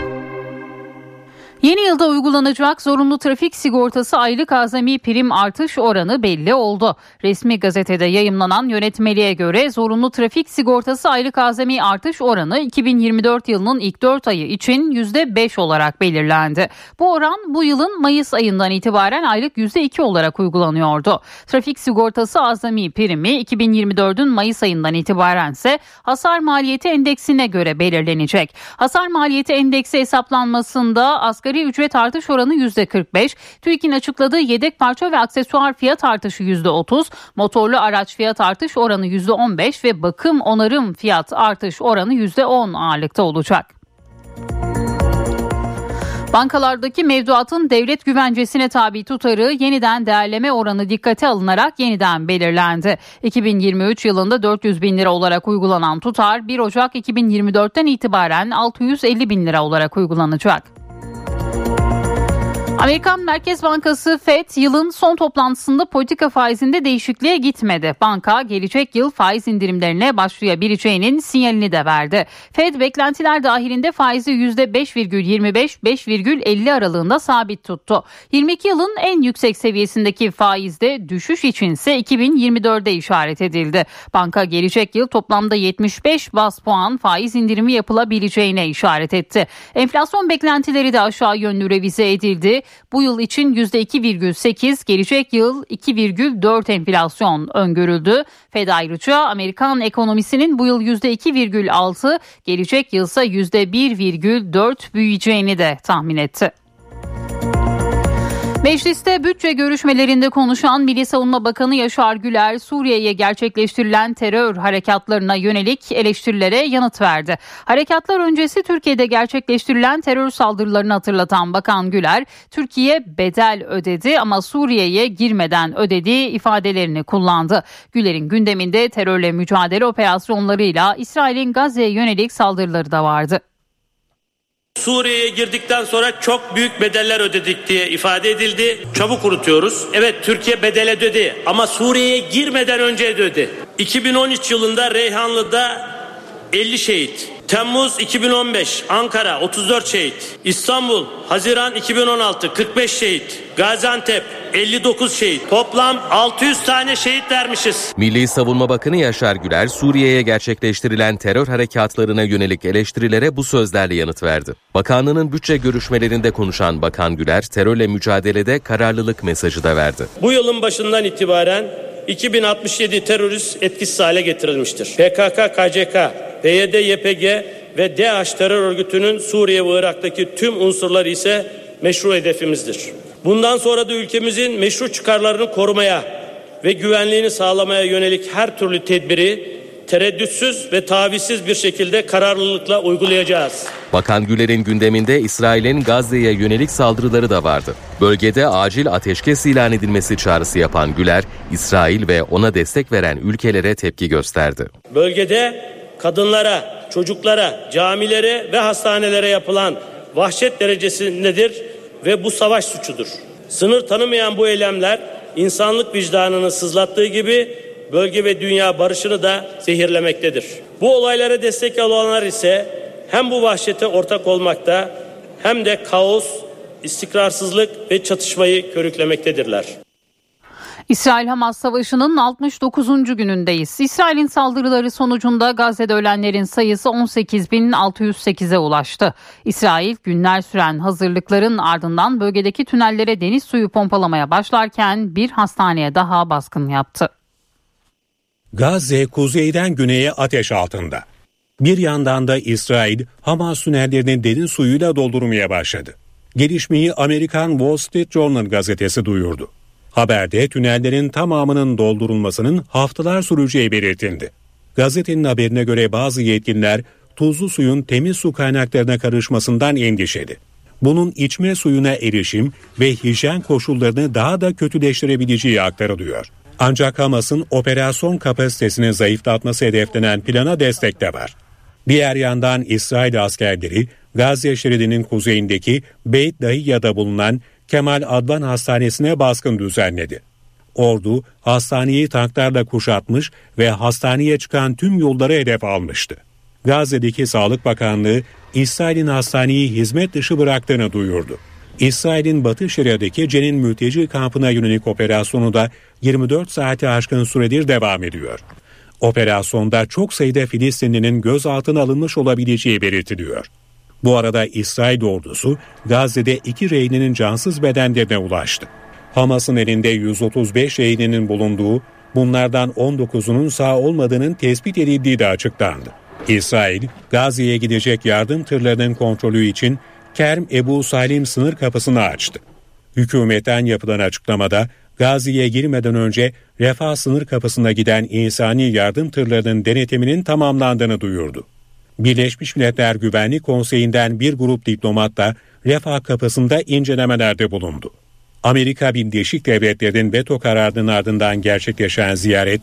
Yeni yılda uygulanacak zorunlu trafik sigortası aylık azami prim artış oranı belli oldu. Resmi gazetede yayımlanan yönetmeliğe göre zorunlu trafik sigortası aylık azami artış oranı 2024 yılının ilk 4 ayı için %5 olarak belirlendi. Bu oran bu yılın Mayıs ayından itibaren aylık %2 olarak uygulanıyordu. Trafik sigortası azami primi 2024'ün Mayıs ayından itibaren ise hasar maliyeti endeksine göre belirlenecek. Hasar maliyeti endeksi hesaplanmasında asgari asgari ücret artış oranı %45, TÜİK'in açıkladığı yedek parça ve aksesuar fiyat artışı %30, motorlu araç fiyat artış oranı %15 ve bakım onarım fiyat artış oranı %10 ağırlıkta olacak. Bankalardaki mevduatın devlet güvencesine tabi tutarı yeniden değerleme oranı dikkate alınarak yeniden belirlendi. 2023 yılında 400 bin lira olarak uygulanan tutar 1 Ocak 2024'ten itibaren 650 bin lira olarak uygulanacak. Amerikan Merkez Bankası FED yılın son toplantısında politika faizinde değişikliğe gitmedi. Banka gelecek yıl faiz indirimlerine başlayabileceğinin sinyalini de verdi. FED beklentiler dahilinde faizi %5,25-5,50 aralığında sabit tuttu. 22 yılın en yüksek seviyesindeki faizde düşüş içinse 2024'de işaret edildi. Banka gelecek yıl toplamda 75 bas puan faiz indirimi yapılabileceğine işaret etti. Enflasyon beklentileri de aşağı yönlü revize edildi. Bu yıl için %2,8, gelecek yıl 2,4 enflasyon öngörüldü. Fed ayrıca Amerikan ekonomisinin bu yıl %2,6, gelecek yılsa %1,4 büyüyeceğini de tahmin etti. Mecliste bütçe görüşmelerinde konuşan Milli Savunma Bakanı Yaşar Güler, Suriye'ye gerçekleştirilen terör harekatlarına yönelik eleştirilere yanıt verdi. Harekatlar öncesi Türkiye'de gerçekleştirilen terör saldırılarını hatırlatan Bakan Güler, Türkiye bedel ödedi ama Suriye'ye girmeden ödediği ifadelerini kullandı. Güler'in gündeminde terörle mücadele operasyonlarıyla İsrail'in Gazze'ye yönelik saldırıları da vardı. Suriye'ye girdikten sonra çok büyük bedeller ödedik diye ifade edildi. Çabuk kurutuyoruz. Evet Türkiye bedel ödedi ama Suriye'ye girmeden önce ödedi. 2013 yılında Reyhanlı'da 50 şehit. Temmuz 2015 Ankara 34 şehit. İstanbul Haziran 2016 45 şehit. Gaziantep 59 şehit. Toplam 600 tane şehit vermişiz. Milli Savunma Bakanı Yaşar Güler Suriye'ye gerçekleştirilen terör harekatlarına yönelik eleştirilere bu sözlerle yanıt verdi. Bakanlığının bütçe görüşmelerinde konuşan Bakan Güler terörle mücadelede kararlılık mesajı da verdi. Bu yılın başından itibaren 2067 terörist etkisiz hale getirilmiştir. PKK, KCK, PYD, YPG ve DAEŞ terör örgütünün Suriye ve Irak'taki tüm unsurları ise meşru hedefimizdir. Bundan sonra da ülkemizin meşru çıkarlarını korumaya ve güvenliğini sağlamaya yönelik her türlü tedbiri tereddütsüz ve tavizsiz bir şekilde kararlılıkla uygulayacağız. Bakan Güler'in gündeminde İsrail'in Gazze'ye yönelik saldırıları da vardı. Bölgede acil ateşkes ilan edilmesi çağrısı yapan Güler, İsrail ve ona destek veren ülkelere tepki gösterdi. Bölgede kadınlara, çocuklara, camilere ve hastanelere yapılan vahşet derecesindedir ve bu savaş suçudur. Sınır tanımayan bu eylemler insanlık vicdanını sızlattığı gibi bölge ve dünya barışını da zehirlemektedir. Bu olaylara destek olanlar ise hem bu vahşete ortak olmakta hem de kaos, istikrarsızlık ve çatışmayı körüklemektedirler. İsrail-Hamas savaşının 69. günündeyiz. İsrail'in saldırıları sonucunda Gazze'de ölenlerin sayısı 18.608'e ulaştı. İsrail günler süren hazırlıkların ardından bölgedeki tünellere deniz suyu pompalamaya başlarken bir hastaneye daha baskın yaptı. Gazze kuzeyden güneye ateş altında. Bir yandan da İsrail Hamas tünellerini derin suyuyla doldurmaya başladı. Gelişmeyi Amerikan Wall Street Journal gazetesi duyurdu. Haberde tünellerin tamamının doldurulmasının haftalar süreceği belirtildi. Gazetenin haberine göre bazı yetkililer tuzlu suyun temiz su kaynaklarına karışmasından endişeli. Bunun içme suyuna erişim ve hijyen koşullarını daha da kötüleştirebileceği aktarılıyor. Ancak Hamas'ın operasyon kapasitesini zayıflatması hedeflenen plana destek de var. Diğer yandan İsrail askerleri Gazze şeridinin kuzeyindeki Beit Dahiya'da bulunan Kemal Advan Hastanesi'ne baskın düzenledi. Ordu hastaneyi tanklarla kuşatmış ve hastaneye çıkan tüm yolları hedef almıştı. Gazze'deki Sağlık Bakanlığı İsrail'in hastaneyi hizmet dışı bıraktığını duyurdu. İsrail'in Batı Şeria'daki Cenin mülteci kampına yönelik operasyonu da 24 saati aşkın süredir devam ediyor. Operasyonda çok sayıda Filistinlinin gözaltına alınmış olabileceği belirtiliyor. Bu arada İsrail ordusu Gazze'de iki rehininin cansız bedenlerine ulaştı. Hamas'ın elinde 135 rehininin bulunduğu, bunlardan 19'unun sağ olmadığının tespit edildiği de açıklandı. İsrail, Gazze'ye gidecek yardım tırlarının kontrolü için Kerm Ebu Salim sınır kapısını açtı. Hükümetten yapılan açıklamada Gazze'ye girmeden önce Refah sınır kapısına giden insani yardım tırlarının denetiminin tamamlandığını duyurdu. Birleşmiş Milletler Güvenlik Konseyi'nden bir grup diplomat da Refah kapısında incelemelerde bulundu. Amerika Birleşik Devletleri'nin veto kararının ardından gerçekleşen ziyaret,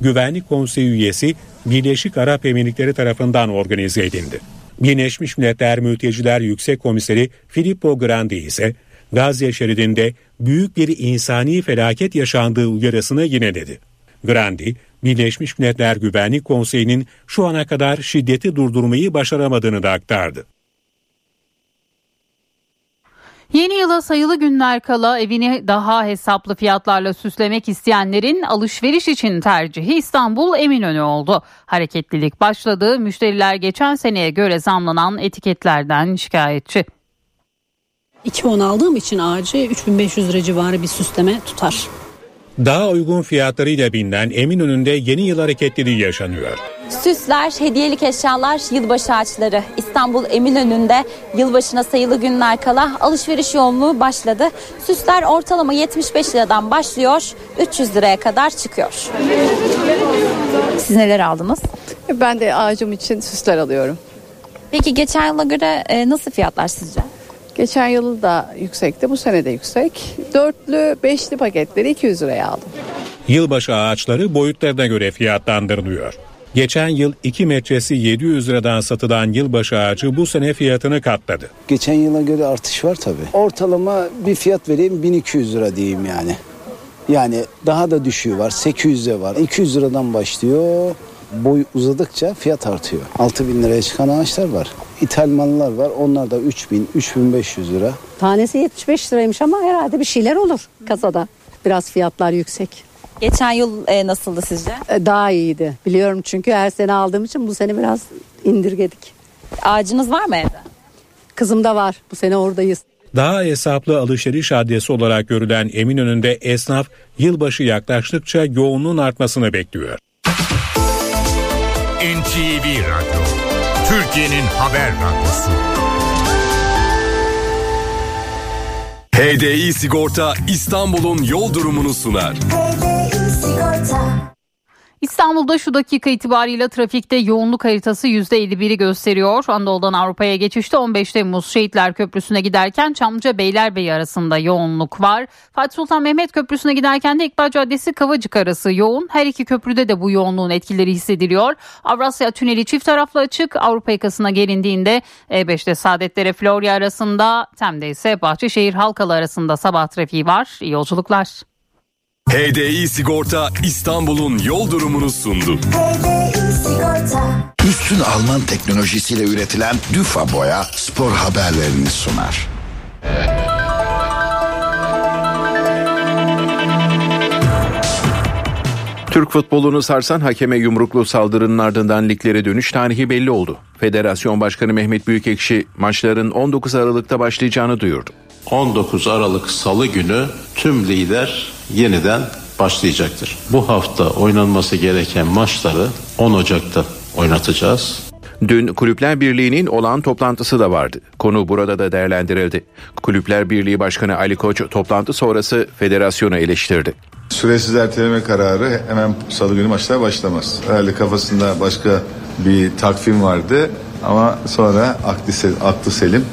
Güvenlik Konseyi üyesi Birleşik Arap Emirlikleri tarafından organize edildi. Birleşmiş Milletler Mülteciler Yüksek Komiseri Filippo Grandi ise Gazze şeridinde büyük bir insani felaket yaşandığı uyarısını yineledi. Grandi, Birleşmiş Milletler Güvenlik Konseyi'nin şu ana kadar şiddeti durdurmayı başaramadığını da aktardı. Yeni yıla sayılı günler kala evini daha hesaplı fiyatlarla süslemek isteyenlerin alışveriş için tercihi İstanbul Eminönü oldu. Hareketlilik başladı. Müşteriler geçen seneye göre zamlanan etiketlerden şikayetçi. 2.10 aldığım için ağacı 3500 lira civarı bir süsleme tutar. Daha uygun fiyatlarıyla bilinen Eminönü'nde yeni yıl hareketliliği yaşanıyor. Süsler, hediyelik eşyalar, yılbaşı ağaçları. İstanbul Eminönü'nde yılbaşına sayılı günler kala alışveriş yoğunluğu başladı. Süsler ortalama 75 liradan başlıyor, 300 liraya kadar çıkıyor. Siz neler aldınız? Ben de ağacım için süsler alıyorum. Peki geçen yıla göre e, nasıl fiyatlar sizce? Geçen yıl da yüksekti, bu sene de yüksek. Dörtlü, beşli paketleri 200 liraya aldım. Yılbaşı ağaçları boyutlarına göre fiyatlandırılıyor. Geçen yıl 2 metresi 700 liradan satılan yılbaşı ağacı bu sene fiyatını katladı. Geçen yıla göre artış var tabii. Ortalama bir fiyat vereyim 1200 lira diyeyim yani. Yani daha da düşüğü var 800'e var 200 liradan başlıyor. Boy uzadıkça fiyat artıyor. 6000 liraya çıkan ağaçlar var. İthal mallar var onlar da 3000 3500 lira. Tanesi 75 liraymış ama herhalde bir şeyler olur kasada. Biraz fiyatlar yüksek. Geçen yıl e, nasıldı sizce? E, Daha iyiydi. Biliyorum çünkü her sene aldığım için bu sene biraz indirgedik. Ağacınız var mı evde? Kızım da var. Bu sene oradayız. Daha hesaplı alışveriş adresi olarak görülen Eminönü'nde esnaf yılbaşı yaklaştıkça yoğunluğun artmasını bekliyor. NTV Radyo, Türkiye'nin haber radyosu. HDI Sigorta İstanbul'un yol durumunu sunar. İstanbul'da şu dakika itibariyle trafikte yoğunluk haritası %51'i gösteriyor. Anadolu'dan Avrupa'ya geçişte 15 Temmuz Şehitler Köprüsü'ne giderken Çamlıca Beylerbeyi arasında yoğunluk var. Fatih Sultan Mehmet Köprüsü'ne giderken de İkbal Caddesi Kavacık arası yoğun. Her iki köprüde de bu yoğunluğun etkileri hissediliyor. Avrasya Tüneli çift taraflı açık. Avrupa yakasına gelindiğinde E5'te Saadetlere Florya arasında Tem'de ise Bahçeşehir Halkalı arasında sabah trafiği var. İyi yolculuklar. HDI Sigorta İstanbul'un yol durumunu sundu. Üstün Alman teknolojisiyle üretilen Düfa Boya spor haberlerini sunar. Türk futbolunu sarsan hakeme yumruklu saldırının ardından liglere dönüş tarihi belli oldu. Federasyon Başkanı Mehmet Büyükekşi maçların 19 Aralık'ta başlayacağını duyurdu. 19 Aralık Salı günü tüm lider yeniden başlayacaktır. Bu hafta oynanması gereken maçları 10 Ocak'ta oynatacağız. Dün Kulüpler Birliği'nin olan toplantısı da vardı. Konu burada da değerlendirildi. Kulüpler Birliği Başkanı Ali Koç toplantı sonrası federasyonu eleştirdi. Süresiz erteleme kararı hemen salı günü maçlar başlamaz. Herhalde kafasında başka bir takvim vardı ama sonra aklı, aklı selim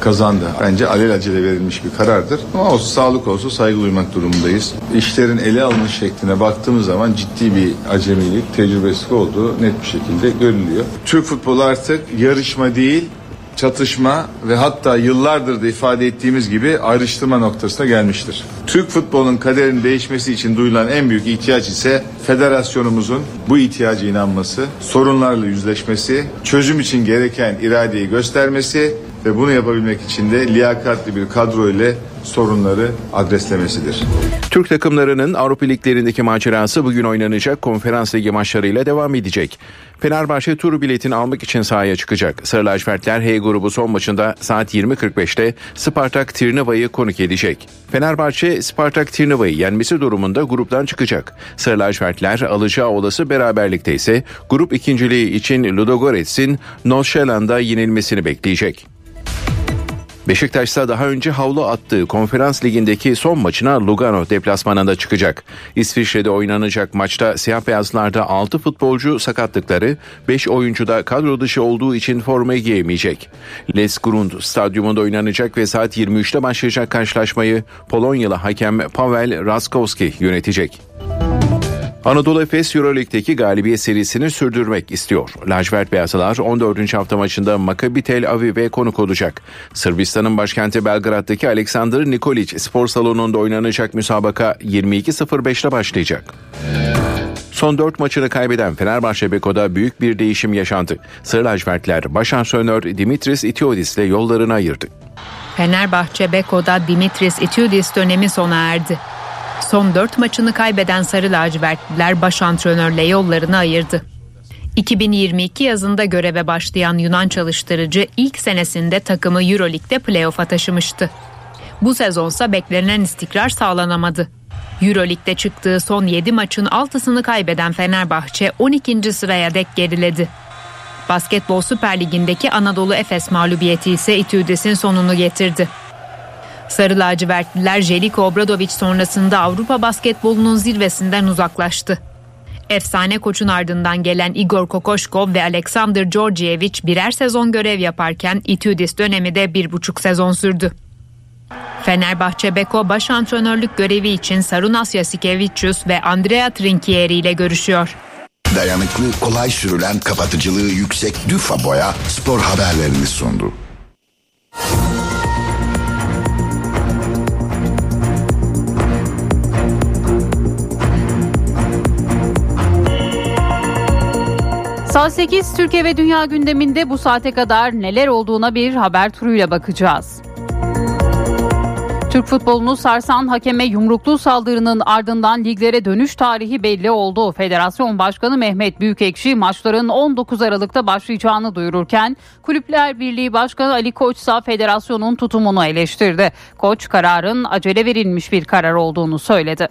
kazandı. Bence alelacele verilmiş bir karardır. Ama olsun, sağlık olsun saygı duymak durumundayız. İşlerin ele alınış şekline baktığımız zaman ciddi bir acemilik, tecrübesizlik olduğu net bir şekilde görülüyor. Türk futbolu artık yarışma değil, çatışma ve hatta yıllardır da ifade ettiğimiz gibi ayrıştırma noktasına gelmiştir. Türk futbolunun kaderinin değişmesi için duyulan en büyük ihtiyaç ise federasyonumuzun bu ihtiyacı inanması, sorunlarla yüzleşmesi, çözüm için gereken iradeyi göstermesi ve bunu yapabilmek için de liyakatli bir kadro ile sorunları adreslemesidir. Türk takımlarının Avrupa liglerindeki macerası bugün oynanacak konferans ligi maçlarıyla devam edecek. Fenerbahçe tur biletini almak için sahaya çıkacak. Sarı lacivertler H grubu son maçında saat 20.45'te Spartak Tirnava'yı konuk edecek. Fenerbahçe Spartak Tirnava'yı yenmesi durumunda gruptan çıkacak. Sarı lacivertler alacağı olası beraberlikte ise grup ikinciliği için Ludogorets'in Nordsjælland'a yenilmesini bekleyecek. Beşiktaş ise daha önce havlu attığı konferans ligindeki son maçına Lugano deplasmanında çıkacak. İsviçre'de oynanacak maçta siyah beyazlarda 6 futbolcu sakatlıkları, 5 oyuncu da kadro dışı olduğu için formayı giyemeyecek. Les Grund stadyumunda oynanacak ve saat 23'te başlayacak karşılaşmayı Polonyalı hakem Pavel Raskowski yönetecek. Anadolu Efes Euroleague'deki galibiyet serisini sürdürmek istiyor. Lacivert Beyazlılar 14. hafta maçında Maccabi Tel Aviv'e konuk olacak. Sırbistan'ın başkenti Belgrad'daki Aleksandr Nikolic spor salonunda oynanacak müsabaka 22.05'te başlayacak. Son 4 maçını kaybeden Fenerbahçe Beko'da büyük bir değişim yaşandı. Sarı lacivertler baş antrenör Dimitris Itiodis ile yollarını ayırdı. Fenerbahçe Beko'da Dimitris Itiodis dönemi sona erdi. Son 4 maçını kaybeden Sarı Lacivertliler baş antrenörle yollarını ayırdı. 2022 yazında göreve başlayan Yunan çalıştırıcı ilk senesinde takımı Euroleague'de playoff'a taşımıştı. Bu sezonsa beklenen istikrar sağlanamadı. Euroleague'de çıktığı son 7 maçın 6'sını kaybeden Fenerbahçe 12. sıraya dek geriledi. Basketbol Süper Ligi'ndeki Anadolu Efes mağlubiyeti ise Itudis'in sonunu getirdi. Sarı lacivertliler Jeliko Obradovic sonrasında Avrupa basketbolunun zirvesinden uzaklaştı. Efsane koçun ardından gelen Igor Kokoşkov ve Alexander Georgievich birer sezon görev yaparken Itudis dönemi de bir buçuk sezon sürdü. Fenerbahçe Beko baş antrenörlük görevi için Sarunas Yasikevicius ve Andrea Trinchieri ile görüşüyor. Dayanıklı, kolay sürülen, kapatıcılığı yüksek Düfa Boya spor haberlerini sundu. Saat 8 Türkiye ve Dünya gündeminde bu saate kadar neler olduğuna bir haber turuyla bakacağız. Türk futbolunu sarsan hakeme yumruklu saldırının ardından liglere dönüş tarihi belli oldu. Federasyon Başkanı Mehmet Büyükekşi maçların 19 Aralık'ta başlayacağını duyururken Kulüpler Birliği Başkanı Ali Koç ise federasyonun tutumunu eleştirdi. Koç kararın acele verilmiş bir karar olduğunu söyledi.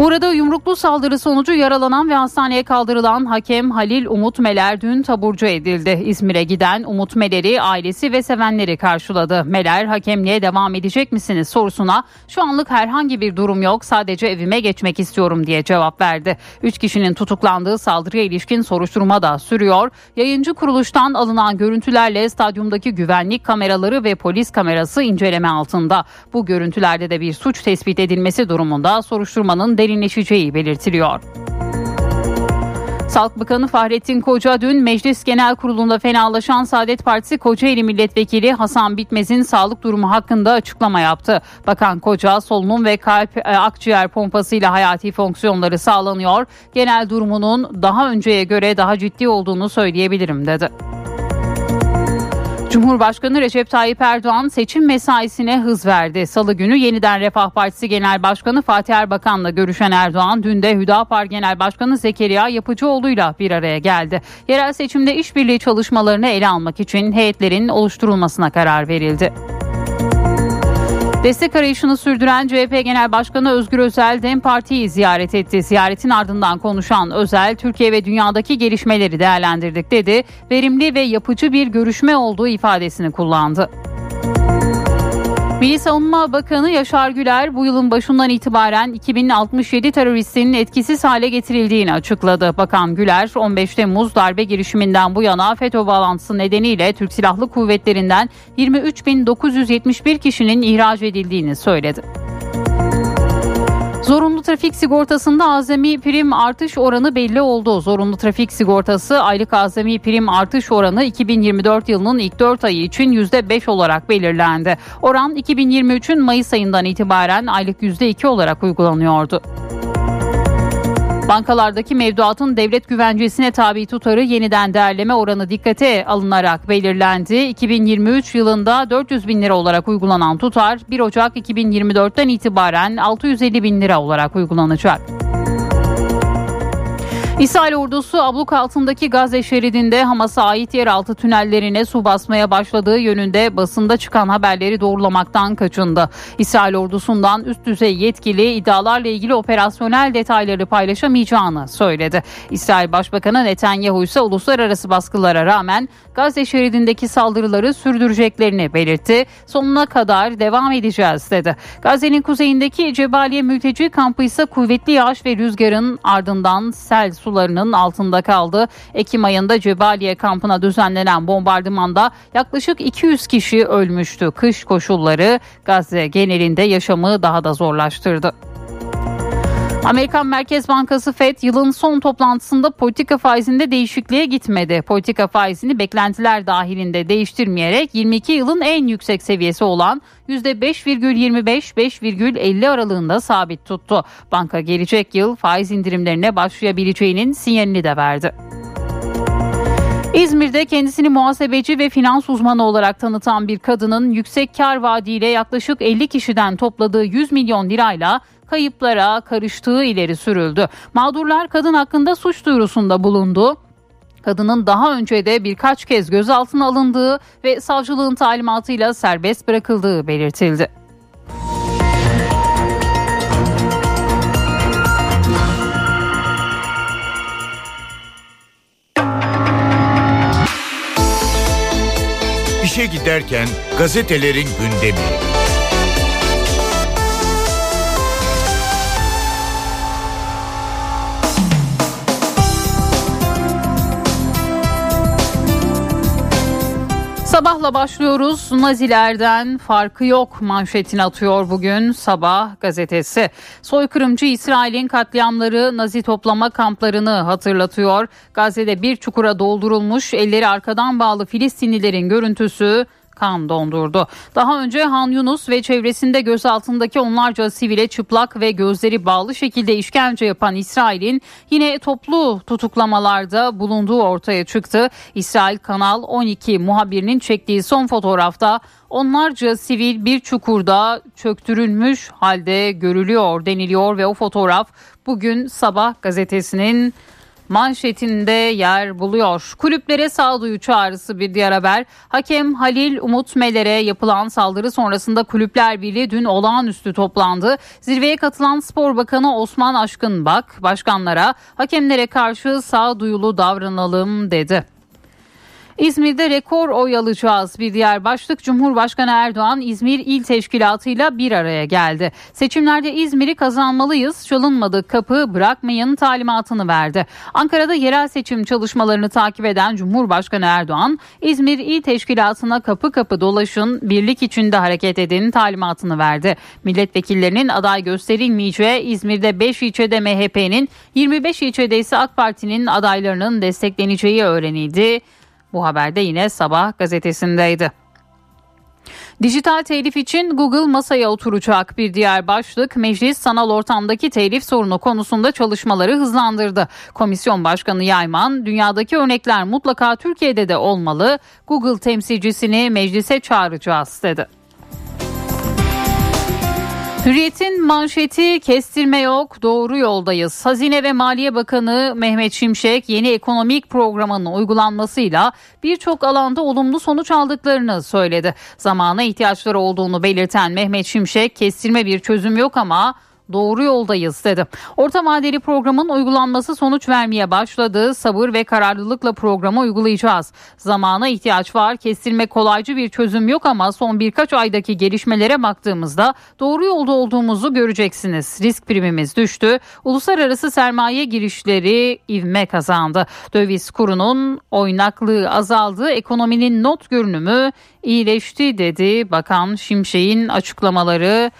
Uğradığı yumruklu saldırı sonucu yaralanan ve hastaneye kaldırılan hakem Halil Umut Meler dün taburcu edildi. İzmir'e giden Umut Meler'i ailesi ve sevenleri karşıladı. Meler hakemliğe devam edecek misiniz sorusuna şu anlık herhangi bir durum yok sadece evime geçmek istiyorum diye cevap verdi. Üç kişinin tutuklandığı saldırıya ilişkin soruşturma da sürüyor. Yayıncı kuruluştan alınan görüntülerle stadyumdaki güvenlik kameraları ve polis kamerası inceleme altında. Bu görüntülerde de bir suç tespit edilmesi durumunda soruşturmanın derinleşeceği belirtiliyor. Sağlık Bakanı Fahrettin Koca dün Meclis Genel Kurulu'nda fenalaşan Saadet Partisi Kocaeli Milletvekili Hasan Bitmez'in sağlık durumu hakkında açıklama yaptı. Bakan Koca solunum ve kalp e, akciğer pompasıyla hayati fonksiyonları sağlanıyor. Genel durumunun daha önceye göre daha ciddi olduğunu söyleyebilirim dedi. Cumhurbaşkanı Recep Tayyip Erdoğan seçim mesaisine hız verdi. Salı günü yeniden Refah Partisi Genel Başkanı Fatih Erbakan'la görüşen Erdoğan dün de Hüdapar Genel Başkanı Zekeriya Yapıcıoğlu'yla bir araya geldi. Yerel seçimde işbirliği çalışmalarını ele almak için heyetlerin oluşturulmasına karar verildi. Destek arayışını sürdüren CHP Genel Başkanı Özgür Özel DEM Parti'yi ziyaret etti. Ziyaretin ardından konuşan Özel, Türkiye ve dünyadaki gelişmeleri değerlendirdik dedi. Verimli ve yapıcı bir görüşme olduğu ifadesini kullandı. Milli Savunma Bakanı Yaşar Güler bu yılın başından itibaren 2067 teröristinin etkisiz hale getirildiğini açıkladı. Bakan Güler 15 Temmuz darbe girişiminden bu yana FETÖ bağlantısı nedeniyle Türk Silahlı Kuvvetleri'nden 23.971 kişinin ihraç edildiğini söyledi. Zorunlu trafik sigortasında azami prim artış oranı belli oldu. Zorunlu trafik sigortası aylık azami prim artış oranı 2024 yılının ilk 4 ayı için %5 olarak belirlendi. Oran 2023'ün Mayıs ayından itibaren aylık %2 olarak uygulanıyordu. Bankalardaki mevduatın devlet güvencesine tabi tutarı yeniden değerleme oranı dikkate alınarak belirlendi. 2023 yılında 400 bin lira olarak uygulanan tutar 1 Ocak 2024'ten itibaren 650 bin lira olarak uygulanacak. İsrail ordusu abluk altındaki Gazze şeridinde Hamas'a ait yeraltı tünellerine su basmaya başladığı yönünde basında çıkan haberleri doğrulamaktan kaçındı. İsrail ordusundan üst düzey yetkili iddialarla ilgili operasyonel detayları paylaşamayacağını söyledi. İsrail Başbakanı Netanyahu ise uluslararası baskılara rağmen Gazze şeridindeki saldırıları sürdüreceklerini belirtti. Sonuna kadar devam edeceğiz dedi. Gazze'nin kuzeyindeki Cebaliye mülteci kampı ise kuvvetli yağış ve rüzgarın ardından sel sularının altında kaldı. Ekim ayında Cebaliye kampına düzenlenen bombardımanda yaklaşık 200 kişi ölmüştü. Kış koşulları Gazze genelinde yaşamı daha da zorlaştırdı. Amerikan Merkez Bankası Fed yılın son toplantısında politika faizinde değişikliğe gitmedi. Politika faizini beklentiler dahilinde değiştirmeyerek 22 yılın en yüksek seviyesi olan %5,25-5,50 aralığında sabit tuttu. Banka gelecek yıl faiz indirimlerine başlayabileceğinin sinyalini de verdi. İzmir'de kendisini muhasebeci ve finans uzmanı olarak tanıtan bir kadının yüksek kar vaadiyle yaklaşık 50 kişiden topladığı 100 milyon lirayla kayıplara karıştığı ileri sürüldü. Mağdurlar kadın hakkında suç duyurusunda bulundu. Kadının daha önce de birkaç kez gözaltına alındığı ve savcılığın talimatıyla serbest bırakıldığı belirtildi. İşe giderken gazetelerin gündemi. Sabahla başlıyoruz. Nazilerden farkı yok manşetini atıyor bugün Sabah gazetesi. Soykırımcı İsrail'in katliamları Nazi toplama kamplarını hatırlatıyor. Gazze'de bir çukura doldurulmuş elleri arkadan bağlı Filistinlilerin görüntüsü kan dondurdu. Daha önce Han Yunus ve çevresinde gözaltındaki onlarca sivile çıplak ve gözleri bağlı şekilde işkence yapan İsrail'in yine toplu tutuklamalarda bulunduğu ortaya çıktı. İsrail Kanal 12 muhabirinin çektiği son fotoğrafta onlarca sivil bir çukurda çöktürülmüş halde görülüyor deniliyor ve o fotoğraf bugün sabah gazetesinin manşetinde yer buluyor. Kulüplere sağduyu çağrısı bir diğer haber. Hakem Halil Umut Meler'e yapılan saldırı sonrasında Kulüpler Birliği dün olağanüstü toplandı. Zirveye katılan Spor Bakanı Osman Aşkınbak başkanlara hakemlere karşı sağduyulu davranalım dedi. İzmir'de rekor oy alacağız. Bir diğer başlık Cumhurbaşkanı Erdoğan İzmir İl Teşkilatı'yla bir araya geldi. Seçimlerde İzmir'i kazanmalıyız. Çalınmadık kapı bırakmayın talimatını verdi. Ankara'da yerel seçim çalışmalarını takip eden Cumhurbaşkanı Erdoğan İzmir İl Teşkilatı'na kapı kapı dolaşın, birlik içinde hareket edin talimatını verdi. Milletvekillerinin aday gösterilmeyeceği İzmir'de 5 ilçede MHP'nin 25 ilçede ise AK Parti'nin adaylarının destekleneceği öğrenildi. Bu haber de yine sabah gazetesindeydi. Dijital telif için Google masaya oturacak bir diğer başlık meclis sanal ortamdaki telif sorunu konusunda çalışmaları hızlandırdı. Komisyon Başkanı Yayman dünyadaki örnekler mutlaka Türkiye'de de olmalı Google temsilcisini meclise çağıracağız dedi. Hürriyet'in manşeti kestirme yok doğru yoldayız. Hazine ve Maliye Bakanı Mehmet Şimşek yeni ekonomik programının uygulanmasıyla birçok alanda olumlu sonuç aldıklarını söyledi. Zamana ihtiyaçları olduğunu belirten Mehmet Şimşek kestirme bir çözüm yok ama doğru yoldayız dedi. Orta vadeli programın uygulanması sonuç vermeye başladı. Sabır ve kararlılıkla programı uygulayacağız. Zamana ihtiyaç var. Kestirme kolaycı bir çözüm yok ama son birkaç aydaki gelişmelere baktığımızda doğru yolda olduğumuzu göreceksiniz. Risk primimiz düştü. Uluslararası sermaye girişleri ivme kazandı. Döviz kurunun oynaklığı azaldı. Ekonominin not görünümü iyileşti dedi. Bakan Şimşek'in açıklamaları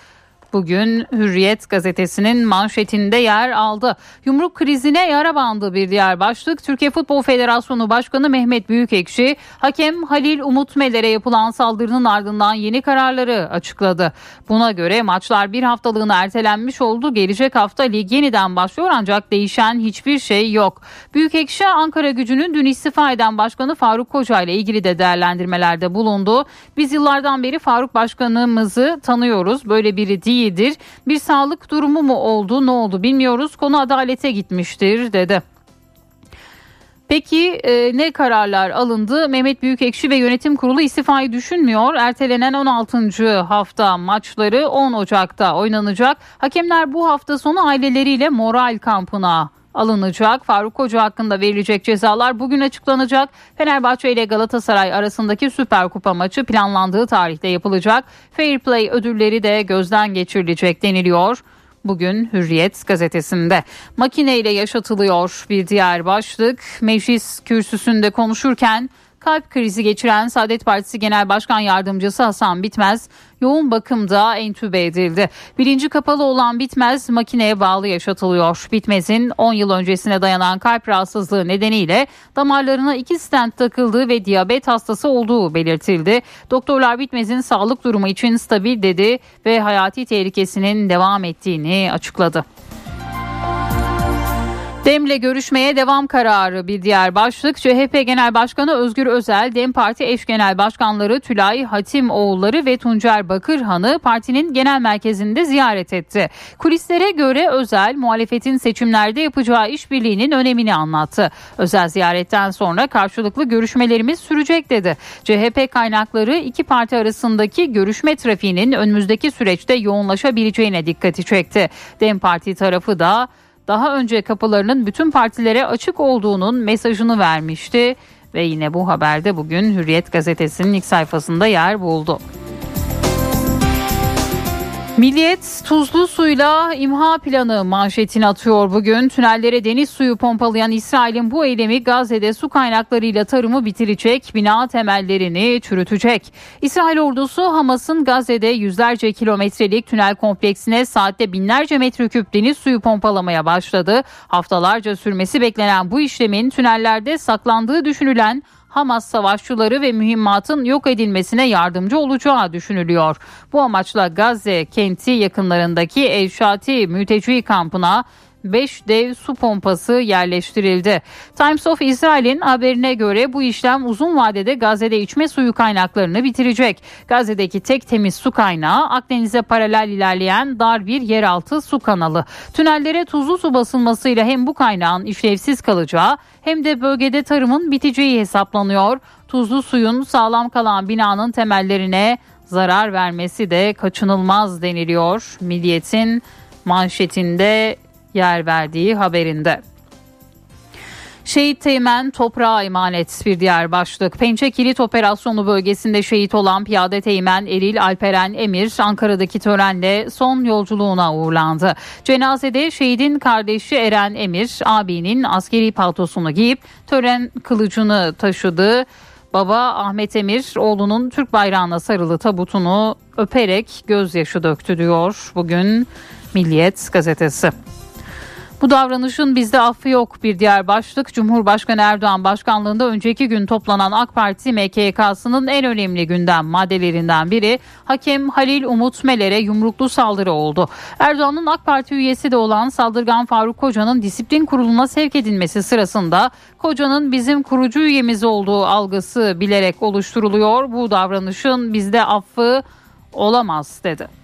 bugün Hürriyet gazetesinin manşetinde yer aldı. Yumruk krizine yara bandı bir diğer başlık. Türkiye Futbol Federasyonu Başkanı Mehmet Büyükekşi, hakem Halil Umut Meler'e yapılan saldırının ardından yeni kararları açıkladı. Buna göre maçlar bir haftalığına ertelenmiş oldu. Gelecek hafta lig yeniden başlıyor ancak değişen hiçbir şey yok. Büyükekşi Ankara gücünün dün istifa eden başkanı Faruk Koca ile ilgili de değerlendirmelerde bulundu. Biz yıllardan beri Faruk başkanımızı tanıyoruz. Böyle biri değil iyidir. Bir sağlık durumu mu oldu ne oldu bilmiyoruz. Konu adalete gitmiştir dedi. Peki e, ne kararlar alındı? Mehmet Büyükekşi ve yönetim kurulu istifayı düşünmüyor. Ertelenen 16. hafta maçları 10 Ocak'ta oynanacak. Hakemler bu hafta sonu aileleriyle moral kampına alınacak. Faruk Hoca hakkında verilecek cezalar bugün açıklanacak. Fenerbahçe ile Galatasaray arasındaki Süper Kupa maçı planlandığı tarihte yapılacak. Fair Play ödülleri de gözden geçirilecek deniliyor. Bugün Hürriyet gazetesinde makine ile yaşatılıyor bir diğer başlık. Meclis kürsüsünde konuşurken kalp krizi geçiren Saadet Partisi Genel Başkan Yardımcısı Hasan Bitmez yoğun bakımda entübe edildi. Bilinci kapalı olan Bitmez makineye bağlı yaşatılıyor. Bitmez'in 10 yıl öncesine dayanan kalp rahatsızlığı nedeniyle damarlarına iki stent takıldığı ve diyabet hastası olduğu belirtildi. Doktorlar Bitmez'in sağlık durumu için stabil dedi ve hayati tehlikesinin devam ettiğini açıkladı. Dem'le görüşmeye devam kararı bir diğer başlık. CHP Genel Başkanı Özgür Özel, Dem Parti eş genel başkanları Tülay Hatimoğulları ve Tuncer Bakırhan'ı partinin genel merkezinde ziyaret etti. Kulislere göre Özel, muhalefetin seçimlerde yapacağı işbirliğinin önemini anlattı. Özel ziyaretten sonra karşılıklı görüşmelerimiz sürecek dedi. CHP kaynakları iki parti arasındaki görüşme trafiğinin önümüzdeki süreçte yoğunlaşabileceğine dikkati çekti. Dem Parti tarafı da daha önce kapılarının bütün partilere açık olduğunun mesajını vermişti ve yine bu haberde bugün Hürriyet gazetesinin ilk sayfasında yer buldu. Milliyet tuzlu suyla imha planı manşetini atıyor bugün. Tünellere deniz suyu pompalayan İsrail'in bu eylemi Gazze'de su kaynaklarıyla tarımı bitirecek, bina temellerini çürütecek. İsrail ordusu Hamas'ın Gazze'de yüzlerce kilometrelik tünel kompleksine saatte binlerce metreküp deniz suyu pompalamaya başladı. Haftalarca sürmesi beklenen bu işlemin tünellerde saklandığı düşünülen Hamas savaşçıları ve mühimmatın yok edilmesine yardımcı olacağı düşünülüyor. Bu amaçla Gazze kenti yakınlarındaki El Shati mülteci kampına 5 dev su pompası yerleştirildi. Times of Israel'in haberine göre bu işlem uzun vadede Gazze'de içme suyu kaynaklarını bitirecek. Gazze'deki tek temiz su kaynağı Akdeniz'e paralel ilerleyen dar bir yeraltı su kanalı. Tünellere tuzlu su basılmasıyla hem bu kaynağın işlevsiz kalacağı hem de bölgede tarımın biteceği hesaplanıyor. Tuzlu suyun sağlam kalan binanın temellerine zarar vermesi de kaçınılmaz deniliyor. Milliyet'in manşetinde yer verdiği haberinde. Şehit Teğmen toprağa emanet bir diğer başlık. Pençe Kilit Operasyonu bölgesinde şehit olan Piyade Teğmen Eril Alperen Emir Ankara'daki törenle son yolculuğuna uğurlandı. Cenazede şehidin kardeşi Eren Emir abinin askeri paltosunu giyip tören kılıcını taşıdı. Baba Ahmet Emir oğlunun Türk bayrağına sarılı tabutunu öperek gözyaşı döktü diyor bugün Milliyet gazetesi. Bu davranışın bizde affı yok bir diğer başlık. Cumhurbaşkanı Erdoğan başkanlığında önceki gün toplanan AK Parti MKK'sının en önemli gündem maddelerinden biri hakem Halil Umut Meler'e yumruklu saldırı oldu. Erdoğan'ın AK Parti üyesi de olan saldırgan Faruk Koca'nın disiplin kuruluna sevk edilmesi sırasında Koca'nın bizim kurucu üyemiz olduğu algısı bilerek oluşturuluyor. Bu davranışın bizde affı olamaz dedi.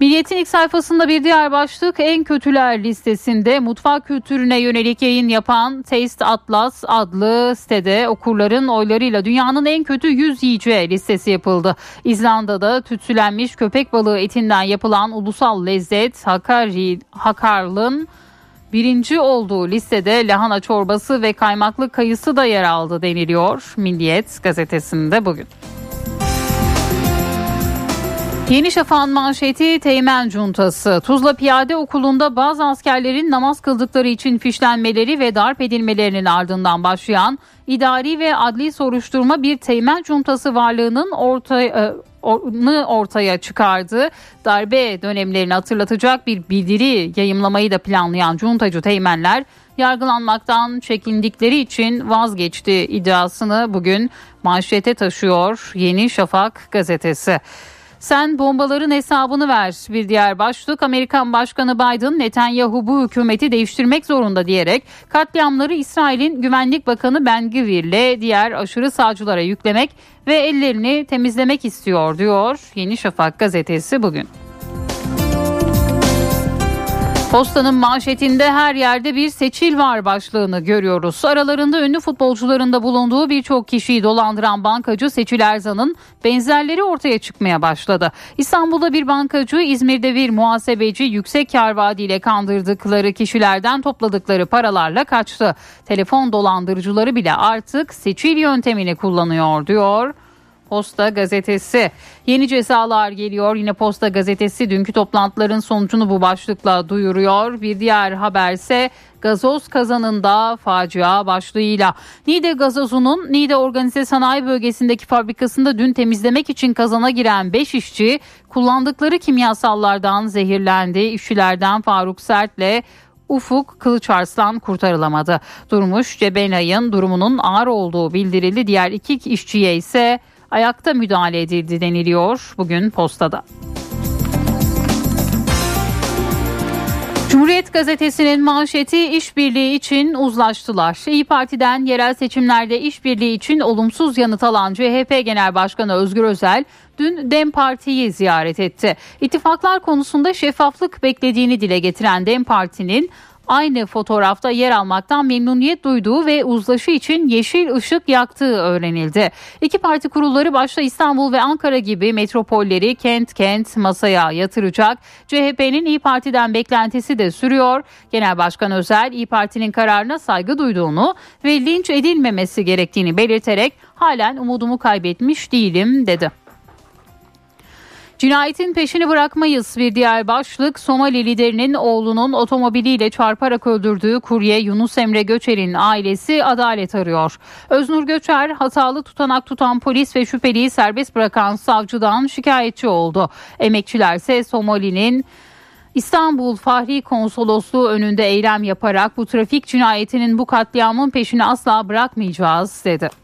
Milliyet'in ilk sayfasında bir diğer başlık en kötüler listesinde mutfak kültürüne yönelik yayın yapan Taste Atlas adlı sitede okurların oylarıyla dünyanın en kötü 100 yiyeceği listesi yapıldı. İzlanda'da tütsülenmiş köpek balığı etinden yapılan ulusal lezzet Hakari, Hakarl'ın birinci olduğu listede lahana çorbası ve kaymaklı kayısı da yer aldı deniliyor Milliyet gazetesinde bugün. Yeni Şafak'ın manşeti Teğmen Cuntası. Tuzla Piyade Okulu'nda bazı askerlerin namaz kıldıkları için fişlenmeleri ve darp edilmelerinin ardından başlayan idari ve adli soruşturma bir Teğmen Cuntası varlığının ortaya ortaya çıkardı. Darbe dönemlerini hatırlatacak bir bildiri yayımlamayı da planlayan cuntacı teğmenler yargılanmaktan çekindikleri için vazgeçti iddiasını bugün manşete taşıyor Yeni Şafak gazetesi. Sen bombaların hesabını ver. Bir diğer başlık Amerikan Başkanı Biden Netanyahu bu hükümeti değiştirmek zorunda diyerek katliamları İsrail'in Güvenlik Bakanı Ben Gvir'le diğer aşırı sağcılara yüklemek ve ellerini temizlemek istiyor diyor Yeni Şafak gazetesi bugün. Postanın manşetinde her yerde bir seçil var başlığını görüyoruz. Aralarında ünlü futbolcuların da bulunduğu birçok kişiyi dolandıran bankacı Seçil Erzan'ın benzerleri ortaya çıkmaya başladı. İstanbul'da bir bankacı, İzmir'de bir muhasebeci yüksek kar vaadiyle kandırdıkları kişilerden topladıkları paralarla kaçtı. Telefon dolandırıcıları bile artık seçil yöntemini kullanıyor diyor. Posta gazetesi. Yeni cezalar geliyor. Yine Posta gazetesi dünkü toplantıların sonucunu bu başlıkla duyuruyor. Bir diğer haberse gazoz kazanında facia başlığıyla. Niğde gazozunun Niğde Organize Sanayi Bölgesi'ndeki fabrikasında dün temizlemek için kazana giren 5 işçi kullandıkları kimyasallardan zehirlendi. İşçilerden Faruk Sert'le Ufuk Kılıçarslan kurtarılamadı. Durmuş Cebenay'ın durumunun ağır olduğu bildirildi. Diğer iki işçiye ise ayakta müdahale edildi deniliyor bugün postada. Cumhuriyet gazetesinin manşeti işbirliği için uzlaştılar. İyi Parti'den yerel seçimlerde işbirliği için olumsuz yanıt alan CHP Genel Başkanı Özgür Özel dün DEM Parti'yi ziyaret etti. İttifaklar konusunda şeffaflık beklediğini dile getiren DEM Parti'nin aynı fotoğrafta yer almaktan memnuniyet duyduğu ve uzlaşı için yeşil ışık yaktığı öğrenildi. İki parti kurulları başta İstanbul ve Ankara gibi metropolleri kent kent masaya yatıracak. CHP'nin İyi Parti'den beklentisi de sürüyor. Genel Başkan Özel İyi Parti'nin kararına saygı duyduğunu ve linç edilmemesi gerektiğini belirterek halen umudumu kaybetmiş değilim dedi. Cinayetin peşini bırakmayız bir diğer başlık Somali liderinin oğlunun otomobiliyle çarparak öldürdüğü kurye Yunus Emre Göçer'in ailesi adalet arıyor. Öznur Göçer hatalı tutanak tutan polis ve şüpheliyi serbest bırakan savcıdan şikayetçi oldu. Emekçiler ise Somali'nin İstanbul Fahri Konsolosluğu önünde eylem yaparak bu trafik cinayetinin bu katliamın peşini asla bırakmayacağız dedi.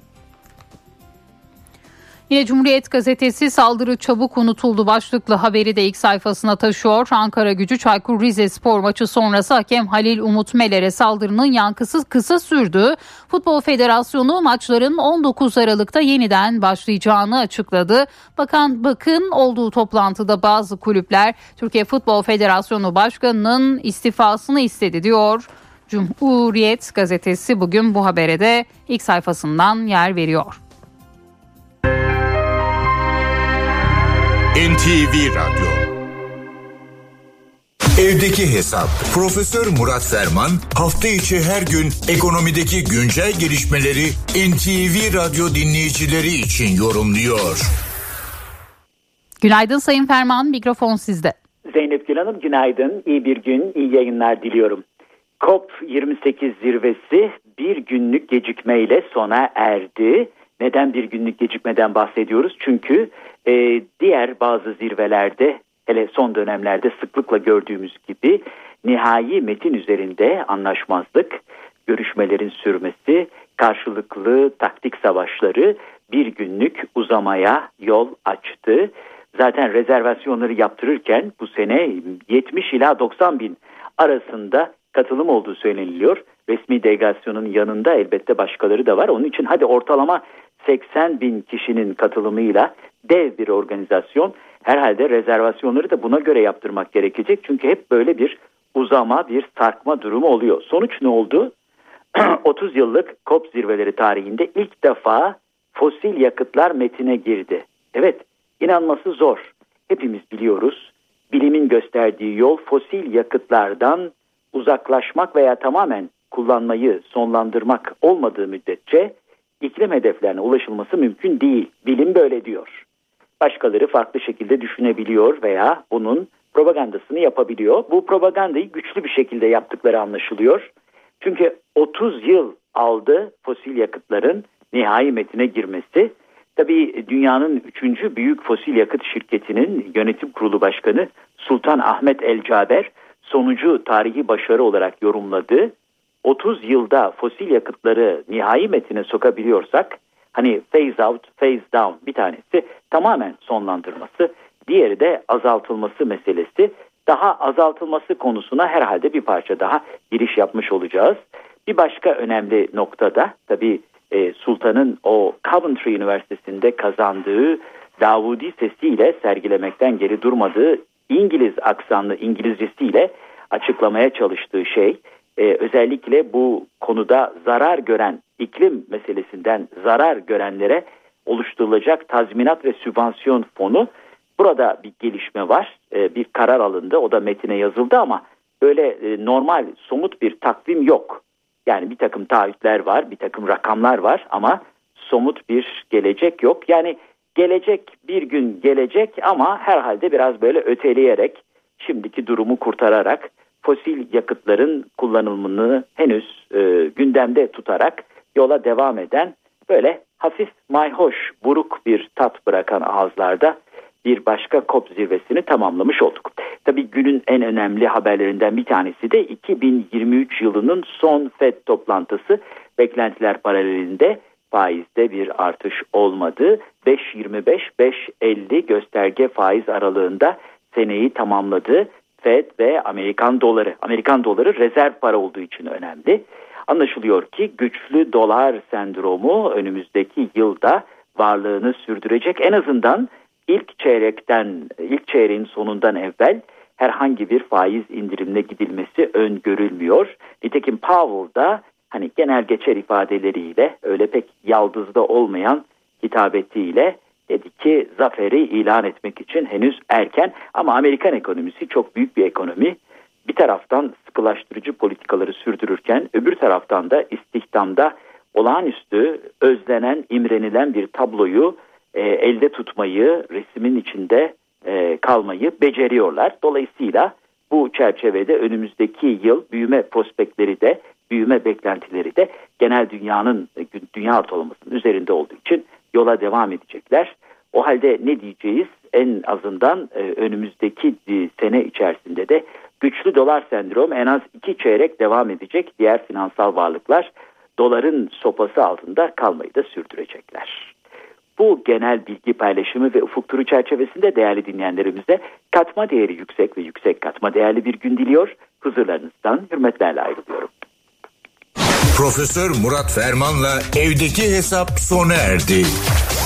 Yine Cumhuriyet Gazetesi saldırı çabuk unutuldu başlıklı haberi de ilk sayfasına taşıyor. Ankara gücü Çaykur Rizespor maçı sonrası hakem Halil Umut Meler'e saldırının yankısı kısa sürdü. Futbol Federasyonu maçların 19 Aralık'ta yeniden başlayacağını açıkladı. Bakan Bakın olduğu toplantıda bazı kulüpler Türkiye Futbol Federasyonu Başkanı'nın istifasını istedi diyor. Cumhuriyet gazetesi bugün bu habere de ilk sayfasından yer veriyor. NTV Radyo Evdeki Hesap Profesör Murat Ferman hafta içi her gün ekonomideki güncel gelişmeleri NTV Radyo dinleyicileri için yorumluyor. Günaydın Sayın Ferman, mikrofon sizde. Zeynep Gül Hanım günaydın, iyi bir gün, iyi yayınlar diliyorum. COP28 zirvesi bir günlük gecikmeyle sona erdi. Neden bir günlük gecikmeden bahsediyoruz? Çünkü e, diğer bazı zirvelerde hele son dönemlerde sıklıkla gördüğümüz gibi nihai metin üzerinde anlaşmazlık, görüşmelerin sürmesi, karşılıklı taktik savaşları bir günlük uzamaya yol açtı. Zaten rezervasyonları yaptırırken bu sene 70 ila 90 bin arasında katılım olduğu söyleniliyor. Resmi delegasyonun yanında elbette başkaları da var. Onun için hadi ortalama 80 bin kişinin katılımıyla dev bir organizasyon herhalde rezervasyonları da buna göre yaptırmak gerekecek. Çünkü hep böyle bir uzama, bir sarkma durumu oluyor. Sonuç ne oldu? *clears throat* 30 yıllık COP zirveleri tarihinde ilk defa fosil yakıtlar metine girdi. Evet, inanması zor. Hepimiz biliyoruz. Bilimin gösterdiği yol fosil yakıtlardan uzaklaşmak veya tamamen kullanmayı sonlandırmak olmadığı müddetçe iklim hedeflerine ulaşılması mümkün değil. Bilim böyle diyor. Başkaları farklı şekilde düşünebiliyor veya bunun propagandasını yapabiliyor. Bu propagandayı güçlü bir şekilde yaptıkları anlaşılıyor. Çünkü 30 yıl aldı fosil yakıtların nihai metine girmesi. Tabii dünyanın üçüncü büyük fosil yakıt şirketinin yönetim kurulu başkanı Sultan Ahmet El Caber sonucu tarihi başarı olarak yorumladı. 30 yılda fosil yakıtları nihai metine sokabiliyorsak hani phase out, phase down bir tanesi tamamen sonlandırması, diğeri de azaltılması meselesi. Daha azaltılması konusuna herhalde bir parça daha giriş yapmış olacağız. Bir başka önemli noktada tabii e, Sultan'ın o Coventry Üniversitesi'nde kazandığı Davudi sesiyle sergilemekten geri durmadığı İngiliz aksanlı İngilizcesiyle açıklamaya çalıştığı şey e, özellikle bu konuda zarar gören iklim meselesinden zarar görenlere oluşturulacak tazminat ve sübvansiyon fonu burada bir gelişme var. E, bir karar alındı. O da metine yazıldı ama böyle e, normal somut bir takvim yok. Yani bir takım taahhütler var, bir takım rakamlar var ama somut bir gelecek yok. Yani gelecek bir gün gelecek ama herhalde biraz böyle öteleyerek şimdiki durumu kurtararak fosil yakıtların kullanımını henüz e, gündemde tutarak yola devam eden böyle hafif mayhoş buruk bir tat bırakan ağızlarda bir başka COP zirvesini tamamlamış olduk. Tabii günün en önemli haberlerinden bir tanesi de 2023 yılının son FED toplantısı beklentiler paralelinde faizde bir artış olmadı. 5.25-5.50 gösterge faiz aralığında seneyi tamamladı. Fed ve Amerikan doları. Amerikan doları rezerv para olduğu için önemli. Anlaşılıyor ki güçlü dolar sendromu önümüzdeki yılda varlığını sürdürecek. En azından ilk çeyrekten, ilk çeyreğin sonundan evvel herhangi bir faiz indirimine gidilmesi öngörülmüyor. Nitekim Powell da hani genel geçer ifadeleriyle öyle pek yaldızda olmayan hitabetiyle dedi ki zaferi ilan etmek için henüz erken ama Amerikan ekonomisi çok büyük bir ekonomi. Bir taraftan sıkılaştırıcı politikaları sürdürürken öbür taraftan da istihdamda olağanüstü özlenen, imrenilen bir tabloyu e, elde tutmayı, resmin içinde e, kalmayı beceriyorlar. Dolayısıyla bu çerçevede önümüzdeki yıl büyüme prospektleri de, büyüme beklentileri de genel dünyanın, dünya ortalamasının üzerinde olduğu için yola devam edecekler. O halde ne diyeceğiz? En azından e, önümüzdeki e, sene içerisinde de güçlü dolar sendromu en az iki çeyrek devam edecek. Diğer finansal varlıklar doların sopası altında kalmayı da sürdürecekler. Bu genel bilgi paylaşımı ve ufuk turu çerçevesinde değerli dinleyenlerimize katma değeri yüksek ve yüksek katma değerli bir gün diliyor. Huzurlarınızdan hürmetlerle ayrılıyorum. Profesör Murat Ferman'la evdeki hesap sona erdi.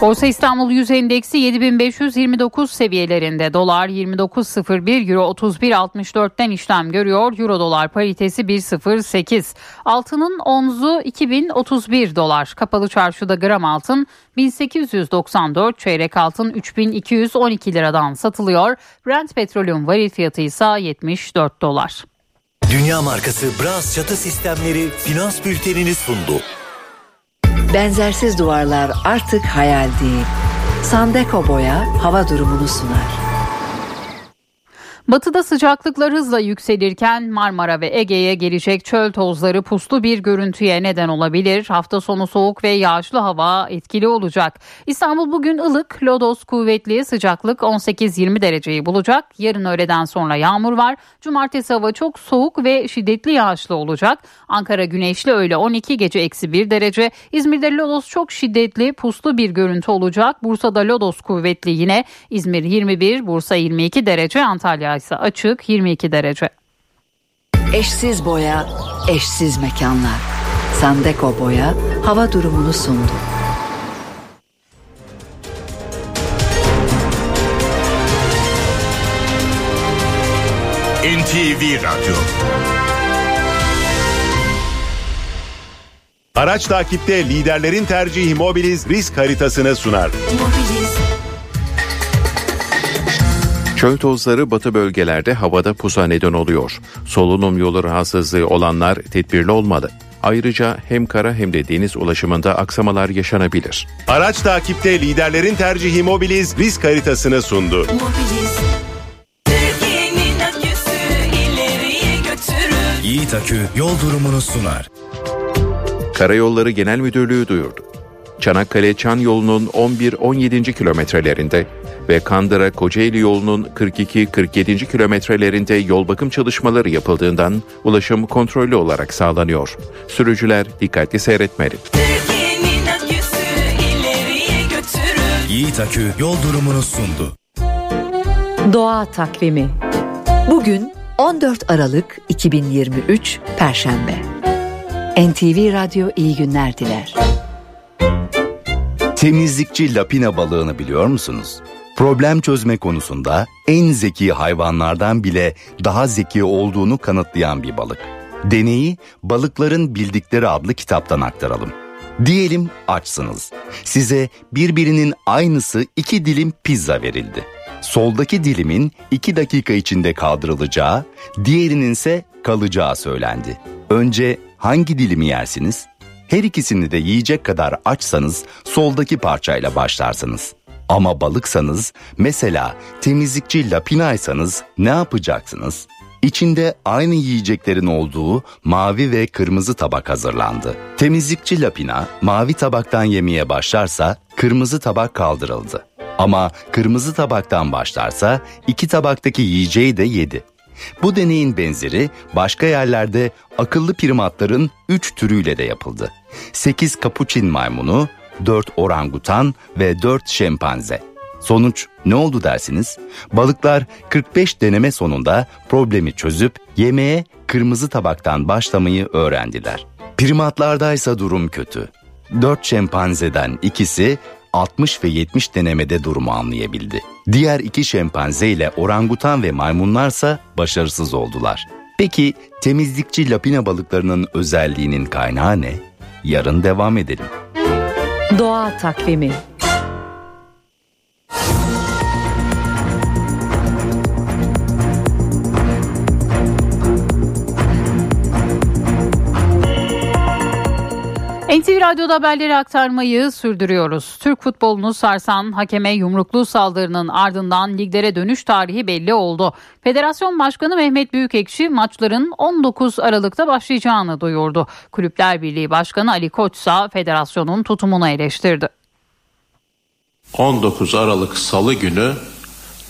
Borsa İstanbul Yüz Endeksi 7529 seviyelerinde. Dolar 29.01, Euro 31.64'ten işlem görüyor. Euro dolar paritesi 1.08. Altının onzu 2031 dolar. Kapalı çarşıda gram altın 1894, çeyrek altın 3212 liradan satılıyor. Brent petrolün varil fiyatı ise 74 dolar. Dünya markası Bras çatı sistemleri finans bültenini sundu. Benzersiz duvarlar artık hayal değil. Sandeko Boya hava durumunu sunar. Batıda sıcaklıklar hızla yükselirken Marmara ve Ege'ye gelecek çöl tozları puslu bir görüntüye neden olabilir. Hafta sonu soğuk ve yağışlı hava etkili olacak. İstanbul bugün ılık, lodos kuvvetli, sıcaklık 18-20 dereceyi bulacak. Yarın öğleden sonra yağmur var. Cumartesi hava çok soğuk ve şiddetli yağışlı olacak. Ankara güneşli öğle 12 gece eksi 1 derece. İzmir'de lodos çok şiddetli, puslu bir görüntü olacak. Bursa'da lodos kuvvetli yine. İzmir 21, Bursa 22 derece, Antalya ise açık 22 derece. Eşsiz boya, eşsiz mekanlar. Sandeko boya hava durumunu sundu. NTV Radyo Araç takipte liderlerin tercihi Mobiliz risk haritasını sunar. Çöl tozları batı bölgelerde havada pusa neden oluyor. Solunum yolu rahatsızlığı olanlar tedbirli olmalı. Ayrıca hem kara hem de deniz ulaşımında aksamalar yaşanabilir. Araç takipte liderlerin tercihi Mobiliz risk haritasını sundu. Yiğit Akü yol durumunu sunar. Karayolları Genel Müdürlüğü duyurdu. Çanakkale Çan yolunun 11-17. kilometrelerinde ve Kandıra Kocaeli yolunun 42-47. kilometrelerinde yol bakım çalışmaları yapıldığından ulaşım kontrollü olarak sağlanıyor. Sürücüler dikkatli seyretmeli. Yiğit Akü yol durumunu sundu. Doğa takvimi. Bugün 14 Aralık 2023 Perşembe. NTV Radyo iyi günler diler. Temizlikçi lapina balığını biliyor musunuz? Problem çözme konusunda en zeki hayvanlardan bile daha zeki olduğunu kanıtlayan bir balık. Deneyi Balıkların Bildikleri adlı kitaptan aktaralım. Diyelim açsınız. Size birbirinin aynısı iki dilim pizza verildi. Soldaki dilimin iki dakika içinde kaldırılacağı, diğerinin ise kalacağı söylendi. Önce hangi dilimi yersiniz? Her ikisini de yiyecek kadar açsanız soldaki parçayla başlarsınız. Ama balıksanız, mesela temizlikçi lapinaysanız ne yapacaksınız? İçinde aynı yiyeceklerin olduğu mavi ve kırmızı tabak hazırlandı. Temizlikçi lapina mavi tabaktan yemeye başlarsa kırmızı tabak kaldırıldı. Ama kırmızı tabaktan başlarsa iki tabaktaki yiyeceği de yedi. Bu deneyin benzeri başka yerlerde akıllı primatların 3 türüyle de yapıldı. 8 kapuçin maymunu, 4 orangutan ve 4 şempanze. Sonuç ne oldu dersiniz? Balıklar 45 deneme sonunda problemi çözüp yemeğe kırmızı tabaktan başlamayı öğrendiler. Primatlardaysa durum kötü. 4 şempanzeden ikisi 60 ve 70 denemede durumu anlayabildi. Diğer iki şempanze ile orangutan ve maymunlarsa başarısız oldular. Peki temizlikçi lapina balıklarının özelliğinin kaynağı ne? Yarın devam edelim. Doğa takvimi. NTV Radyo'da haberleri aktarmayı sürdürüyoruz. Türk futbolunu sarsan hakeme yumruklu saldırının ardından liglere dönüş tarihi belli oldu. Federasyon Başkanı Mehmet Büyükekşi maçların 19 Aralık'ta başlayacağını duyurdu. Kulüpler Birliği Başkanı Ali Koç ise federasyonun tutumunu eleştirdi. 19 Aralık Salı günü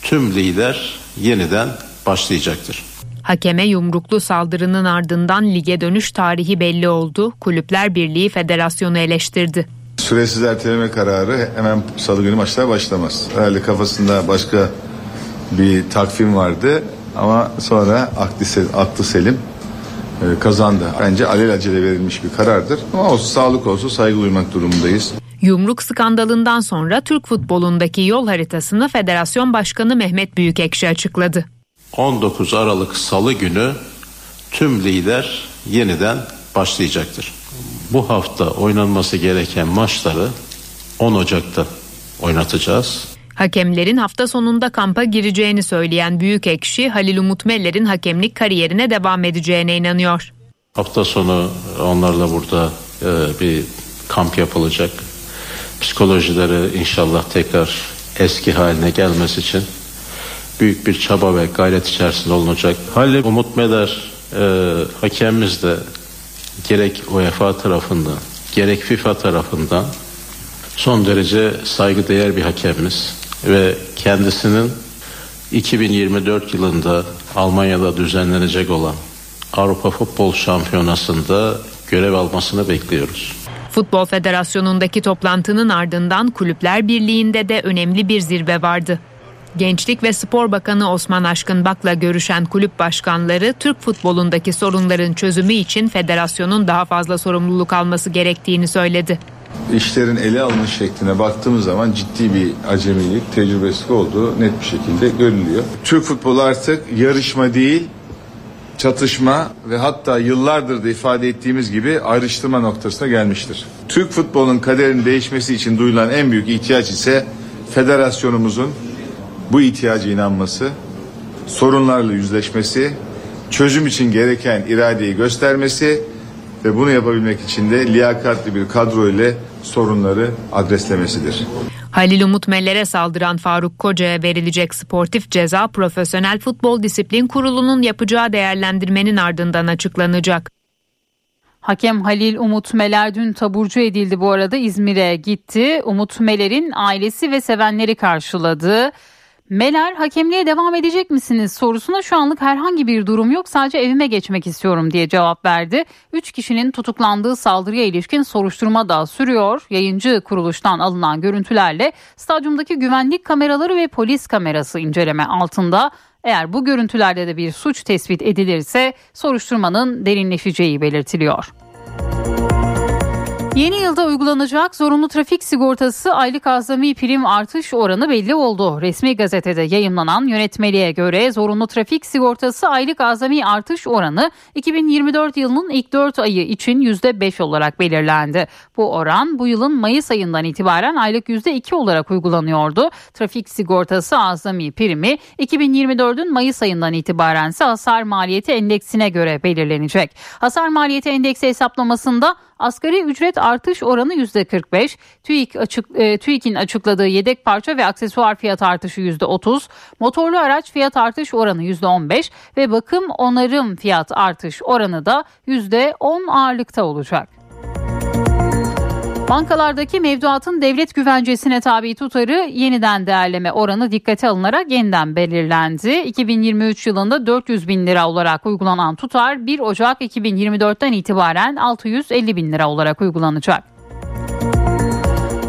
tüm lider yeniden başlayacaktır. Hakeme yumruklu saldırının ardından lige dönüş tarihi belli oldu. Kulüpler Birliği federasyonu eleştirdi. Süresiz erteleme kararı hemen salı günü maçlar başlamaz. Herhalde kafasında başka bir takvim vardı ama sonra aklı, selim e, kazandı. Bence alelacele verilmiş bir karardır ama olsun sağlık olsun saygı duymak durumundayız. Yumruk skandalından sonra Türk futbolundaki yol haritasını Federasyon Başkanı Mehmet Büyükekşi açıkladı. 19 Aralık Salı günü tüm lider yeniden başlayacaktır. Bu hafta oynanması gereken maçları 10 Ocak'ta oynatacağız. Hakemlerin hafta sonunda kampa gireceğini söyleyen Büyükekşi, Halil Umut Meller'in hakemlik kariyerine devam edeceğine inanıyor. Hafta sonu onlarla burada e, bir kamp yapılacak. Psikolojileri inşallah tekrar eski haline gelmesi için büyük bir çaba ve gayret içerisinde olunacak. Halil Umut Meder e, hakemimiz de gerek UEFA tarafından gerek FIFA tarafından son derece saygıdeğer bir hakemimiz ve kendisinin 2024 yılında Almanya'da düzenlenecek olan Avrupa Futbol Şampiyonası'nda görev almasını bekliyoruz. Futbol Federasyonu'ndaki toplantının ardından Kulüpler Birliği'nde de önemli bir zirve vardı. Gençlik ve Spor Bakanı Osman Aşkınbak'la görüşen kulüp başkanları Türk futbolundaki sorunların çözümü için federasyonun daha fazla sorumluluk alması gerektiğini söyledi. İşlerin ele alınış şekline baktığımız zaman ciddi bir acemilik, tecrübesizlik olduğu net bir şekilde görülüyor. Türk futbolu artık yarışma değil, çatışma ve hatta yıllardır da ifade ettiğimiz gibi ayrıştırma noktasına gelmiştir. Türk futbolunun kaderinin değişmesi için duyulan en büyük ihtiyaç ise federasyonumuzun bu ihtiyacı inanması, sorunlarla yüzleşmesi, çözüm için gereken iradeyi göstermesi ve bunu yapabilmek için de liyakatli bir kadro ile sorunları adreslemesidir. Halil Umut Meller'e saldıran Faruk Koca'ya verilecek sportif ceza Profesyonel Futbol Disiplin Kurulu'nun yapacağı değerlendirmenin ardından açıklanacak. Hakem Halil Umut Meler dün taburcu edildi bu arada İzmir'e gitti. Umut Meler'in ailesi ve sevenleri karşıladı. Meler hakemliğe devam edecek misiniz sorusuna şu anlık herhangi bir durum yok sadece evime geçmek istiyorum diye cevap verdi. Üç kişinin tutuklandığı saldırıya ilişkin soruşturma da sürüyor. Yayıncı kuruluştan alınan görüntülerle stadyumdaki güvenlik kameraları ve polis kamerası inceleme altında. Eğer bu görüntülerde de bir suç tespit edilirse soruşturmanın derinleşeceği belirtiliyor. Yeni yılda uygulanacak zorunlu trafik sigortası aylık azami prim artış oranı belli oldu. Resmi gazetede yayımlanan yönetmeliğe göre zorunlu trafik sigortası aylık azami artış oranı 2024 yılının ilk 4 ayı için %5 olarak belirlendi. Bu oran bu yılın Mayıs ayından itibaren aylık %2 olarak uygulanıyordu. Trafik sigortası azami primi 2024'ün Mayıs ayından itibaren ise hasar maliyeti endeksine göre belirlenecek. Hasar maliyeti endeksi hesaplamasında Asgari ücret artış oranı %45, TÜİK açık, e, TÜİK'in açıkladığı yedek parça ve aksesuar fiyat artışı %30, motorlu araç fiyat artış oranı %15 ve bakım onarım fiyat artış oranı da %10 ağırlıkta olacak. Bankalardaki mevduatın devlet güvencesine tabi tutarı yeniden değerleme oranı dikkate alınarak yeniden belirlendi. 2023 yılında 400 bin lira olarak uygulanan tutar 1 Ocak 2024'ten itibaren 650 bin lira olarak uygulanacak.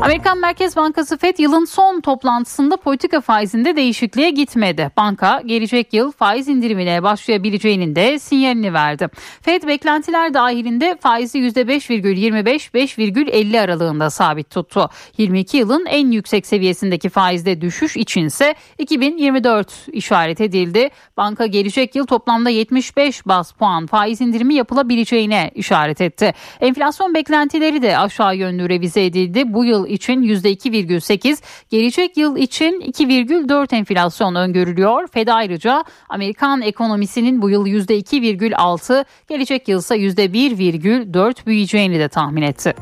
Amerikan Merkez Bankası Fed yılın son toplantısında politika faizinde değişikliğe gitmedi. Banka gelecek yıl faiz indirimine başlayabileceğinin de sinyalini verdi. Fed beklentiler dahilinde faizi %5,25-5,50 aralığında sabit tuttu. 22 yılın en yüksek seviyesindeki faizde düşüş içinse 2024 işaret edildi. Banka gelecek yıl toplamda 75 bas puan faiz indirimi yapılabileceğine işaret etti. Enflasyon beklentileri de aşağı yönlü revize edildi. Bu yıl için %2,8, gelecek yıl için 2,4 enflasyon öngörülüyor. Fed ayrıca Amerikan ekonomisinin bu yıl %2,6, gelecek yıl ise %1,4 büyüyeceğini de tahmin etti.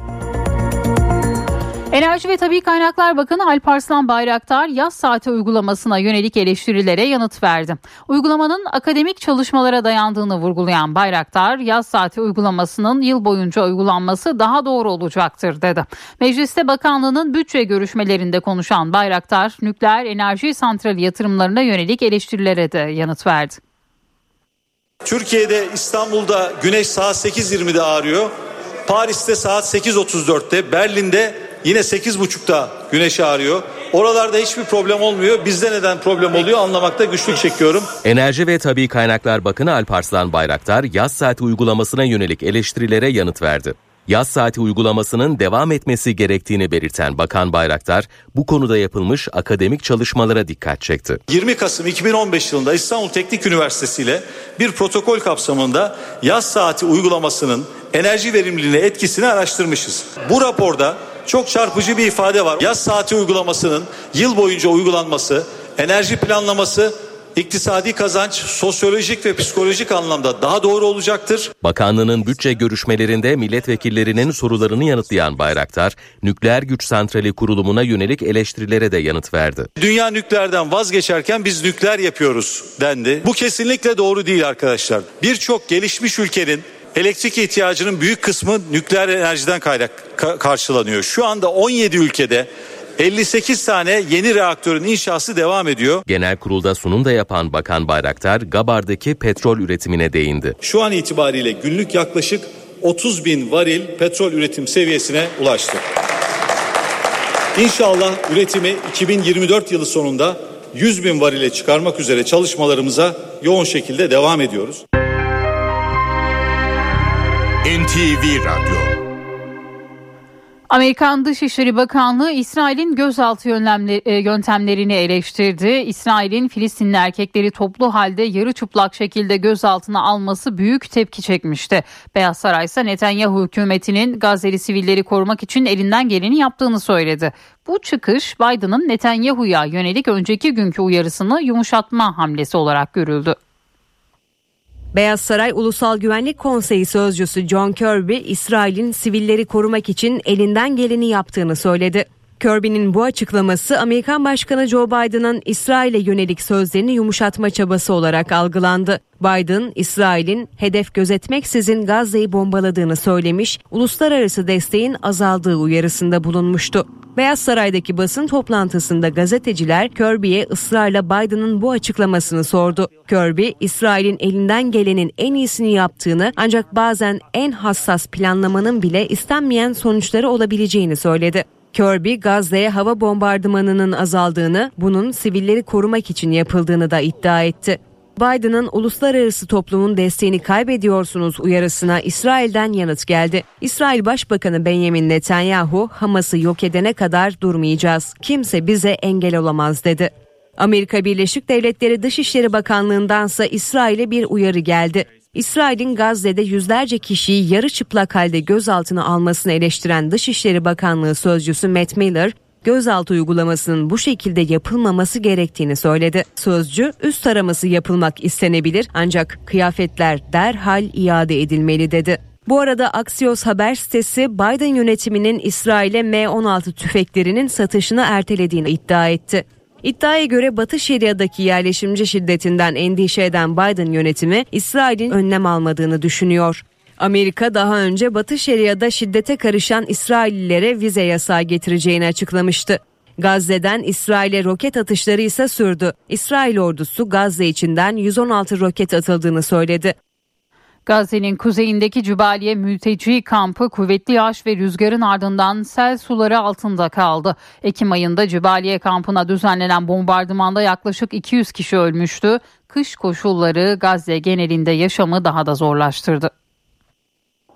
Enerji ve Tabi Kaynaklar Bakanı Alparslan Bayraktar yaz saati uygulamasına yönelik eleştirilere yanıt verdi. Uygulamanın akademik çalışmalara dayandığını vurgulayan Bayraktar, yaz saati uygulamasının yıl boyunca uygulanması daha doğru olacaktır dedi. Mecliste bakanlığının bütçe görüşmelerinde konuşan Bayraktar, nükleer enerji santrali yatırımlarına yönelik eleştirilere de yanıt verdi. Türkiye'de İstanbul'da güneş saat 8.20'de ağrıyor. Paris'te saat 8.34'te, Berlin'de Yine 8.30'da güneş ağrıyor. Oralarda hiçbir problem olmuyor. Bizde neden problem oluyor anlamakta güçlük çekiyorum. Enerji ve Tabi Kaynaklar Bakanı Alparslan Bayraktar yaz saati uygulamasına yönelik eleştirilere yanıt verdi. Yaz saati uygulamasının devam etmesi gerektiğini belirten Bakan Bayraktar bu konuda yapılmış akademik çalışmalara dikkat çekti. 20 Kasım 2015 yılında İstanbul Teknik Üniversitesi ile bir protokol kapsamında yaz saati uygulamasının enerji verimliliğine etkisini araştırmışız. Bu raporda çok çarpıcı bir ifade var. Yaz saati uygulamasının yıl boyunca uygulanması, enerji planlaması iktisadi kazanç sosyolojik ve psikolojik anlamda daha doğru olacaktır. Bakanlığının bütçe görüşmelerinde milletvekillerinin sorularını yanıtlayan Bayraktar, nükleer güç santrali kurulumuna yönelik eleştirilere de yanıt verdi. Dünya nükleerden vazgeçerken biz nükleer yapıyoruz dendi. Bu kesinlikle doğru değil arkadaşlar. Birçok gelişmiş ülkenin elektrik ihtiyacının büyük kısmı nükleer enerjiden kaynak ka- karşılanıyor. Şu anda 17 ülkede 58 tane yeni reaktörün inşası devam ediyor. Genel kurulda sunum da yapan Bakan Bayraktar, Gabar'daki petrol üretimine değindi. Şu an itibariyle günlük yaklaşık 30 bin varil petrol üretim seviyesine ulaştı. İnşallah üretimi 2024 yılı sonunda 100 bin varile çıkarmak üzere çalışmalarımıza yoğun şekilde devam ediyoruz. NTV Radyo Amerikan Dışişleri Bakanlığı İsrail'in gözaltı e, yöntemlerini eleştirdi. İsrail'in Filistinli erkekleri toplu halde yarı çıplak şekilde gözaltına alması büyük tepki çekmişti. Beyaz Saray ise Netanyahu hükümetinin Gazze'li sivilleri korumak için elinden geleni yaptığını söyledi. Bu çıkış Biden'ın Netanyahu'ya yönelik önceki günkü uyarısını yumuşatma hamlesi olarak görüldü. Beyaz Saray Ulusal Güvenlik Konseyi sözcüsü John Kirby, İsrail'in sivilleri korumak için elinden geleni yaptığını söyledi. Kirby'nin bu açıklaması Amerikan Başkanı Joe Biden'ın İsrail'e yönelik sözlerini yumuşatma çabası olarak algılandı. Biden, İsrail'in hedef gözetmeksizin Gazze'yi bombaladığını söylemiş, uluslararası desteğin azaldığı uyarısında bulunmuştu. Beyaz Saray'daki basın toplantısında gazeteciler Kirby'ye ısrarla Biden'ın bu açıklamasını sordu. Kirby, İsrail'in elinden gelenin en iyisini yaptığını ancak bazen en hassas planlamanın bile istenmeyen sonuçları olabileceğini söyledi. Kirby, Gazze'ye hava bombardımanının azaldığını, bunun sivilleri korumak için yapıldığını da iddia etti. Biden'ın uluslararası toplumun desteğini kaybediyorsunuz uyarısına İsrail'den yanıt geldi. İsrail Başbakanı Benjamin Netanyahu, Hamas'ı yok edene kadar durmayacağız. Kimse bize engel olamaz dedi. Amerika Birleşik Devletleri Dışişleri Bakanlığı'ndansa İsrail'e bir uyarı geldi. İsrail'in Gazze'de yüzlerce kişiyi yarı çıplak halde gözaltına almasını eleştiren Dışişleri Bakanlığı Sözcüsü Matt Miller, gözaltı uygulamasının bu şekilde yapılmaması gerektiğini söyledi. Sözcü, üst taraması yapılmak istenebilir ancak kıyafetler derhal iade edilmeli dedi. Bu arada Axios haber sitesi Biden yönetiminin İsrail'e M16 tüfeklerinin satışını ertelediğini iddia etti. İddiaya göre Batı Şeria'daki yerleşimci şiddetinden endişe eden Biden yönetimi İsrail'in önlem almadığını düşünüyor. Amerika daha önce Batı Şeria'da şiddete karışan İsraillilere vize yasağı getireceğini açıklamıştı. Gazze'den İsrail'e roket atışları ise sürdü. İsrail ordusu Gazze içinden 116 roket atıldığını söyledi. Gazze'nin kuzeyindeki Cübaliye mülteci kampı kuvvetli yağış ve rüzgarın ardından sel suları altında kaldı. Ekim ayında Cübaliye kampına düzenlenen bombardımanda yaklaşık 200 kişi ölmüştü. Kış koşulları Gazze genelinde yaşamı daha da zorlaştırdı.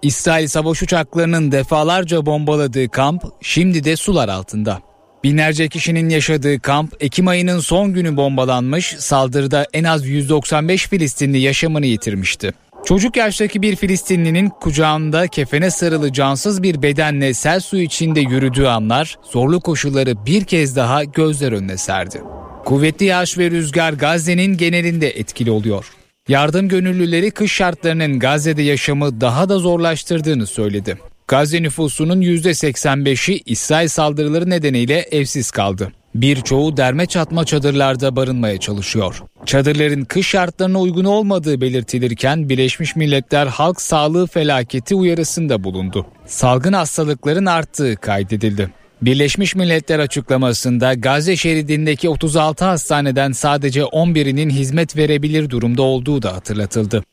İsrail savaş uçaklarının defalarca bombaladığı kamp şimdi de sular altında. Binlerce kişinin yaşadığı kamp Ekim ayının son günü bombalanmış, saldırıda en az 195 Filistinli yaşamını yitirmişti. Çocuk yaştaki bir Filistinlinin kucağında kefene sarılı cansız bir bedenle sel suyu içinde yürüdüğü anlar zorlu koşulları bir kez daha gözler önüne serdi. Kuvvetli yağış ve rüzgar Gazze'nin genelinde etkili oluyor. Yardım gönüllüleri kış şartlarının Gazze'de yaşamı daha da zorlaştırdığını söyledi. Gazze nüfusunun %85'i İsrail saldırıları nedeniyle evsiz kaldı. Birçoğu derme çatma çadırlarda barınmaya çalışıyor. Çadırların kış şartlarına uygun olmadığı belirtilirken Birleşmiş Milletler Halk Sağlığı Felaketi uyarısında bulundu. Salgın hastalıkların arttığı kaydedildi. Birleşmiş Milletler açıklamasında Gazze şeridindeki 36 hastaneden sadece 11'inin hizmet verebilir durumda olduğu da hatırlatıldı.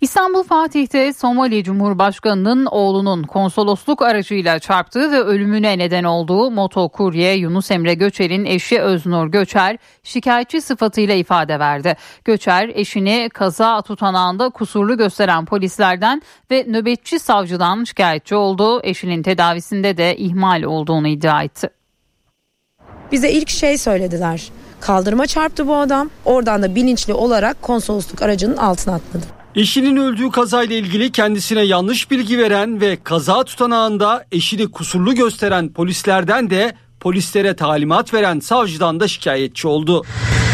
İstanbul Fatih'te Somali Cumhurbaşkanı'nın oğlunun konsolosluk aracıyla çarptığı ve ölümüne neden olduğu motokurye Yunus Emre Göçer'in eşi Öznur Göçer şikayetçi sıfatıyla ifade verdi. Göçer eşini kaza tutanağında kusurlu gösteren polislerden ve nöbetçi savcıdan şikayetçi oldu. Eşinin tedavisinde de ihmal olduğunu iddia etti. Bize ilk şey söylediler. Kaldırıma çarptı bu adam. Oradan da bilinçli olarak konsolosluk aracının altına atladı. Eşinin öldüğü kazayla ilgili kendisine yanlış bilgi veren ve kaza tutanağında eşini kusurlu gösteren polislerden de polislere talimat veren savcıdan da şikayetçi oldu.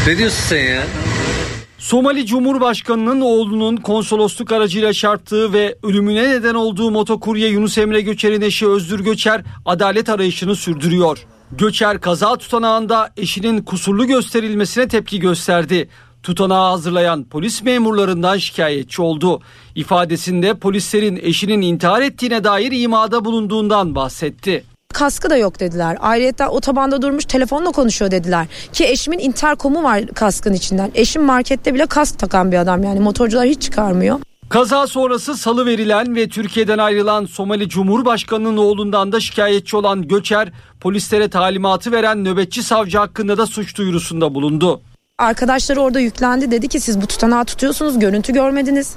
Ne diyorsun sen ya? Somali Cumhurbaşkanı'nın oğlunun konsolosluk aracıyla çarptığı ve ölümüne neden olduğu motokurye Yunus Emre Göçer'in eşi Özgür Göçer adalet arayışını sürdürüyor. Göçer kaza tutanağında eşinin kusurlu gösterilmesine tepki gösterdi. Tutanağı hazırlayan polis memurlarından şikayetçi oldu. İfadesinde polislerin eşinin intihar ettiğine dair imada bulunduğundan bahsetti. Kaskı da yok dediler. Ayrıca otobanda durmuş telefonla konuşuyor dediler. Ki eşimin interkomu var kaskın içinden. Eşim markette bile kask takan bir adam yani motorcular hiç çıkarmıyor. Kaza sonrası salı verilen ve Türkiye'den ayrılan Somali Cumhurbaşkanı'nın oğlundan da şikayetçi olan Göçer, polislere talimatı veren nöbetçi savcı hakkında da suç duyurusunda bulundu. Arkadaşları orada yüklendi dedi ki siz bu tutanağı tutuyorsunuz görüntü görmediniz.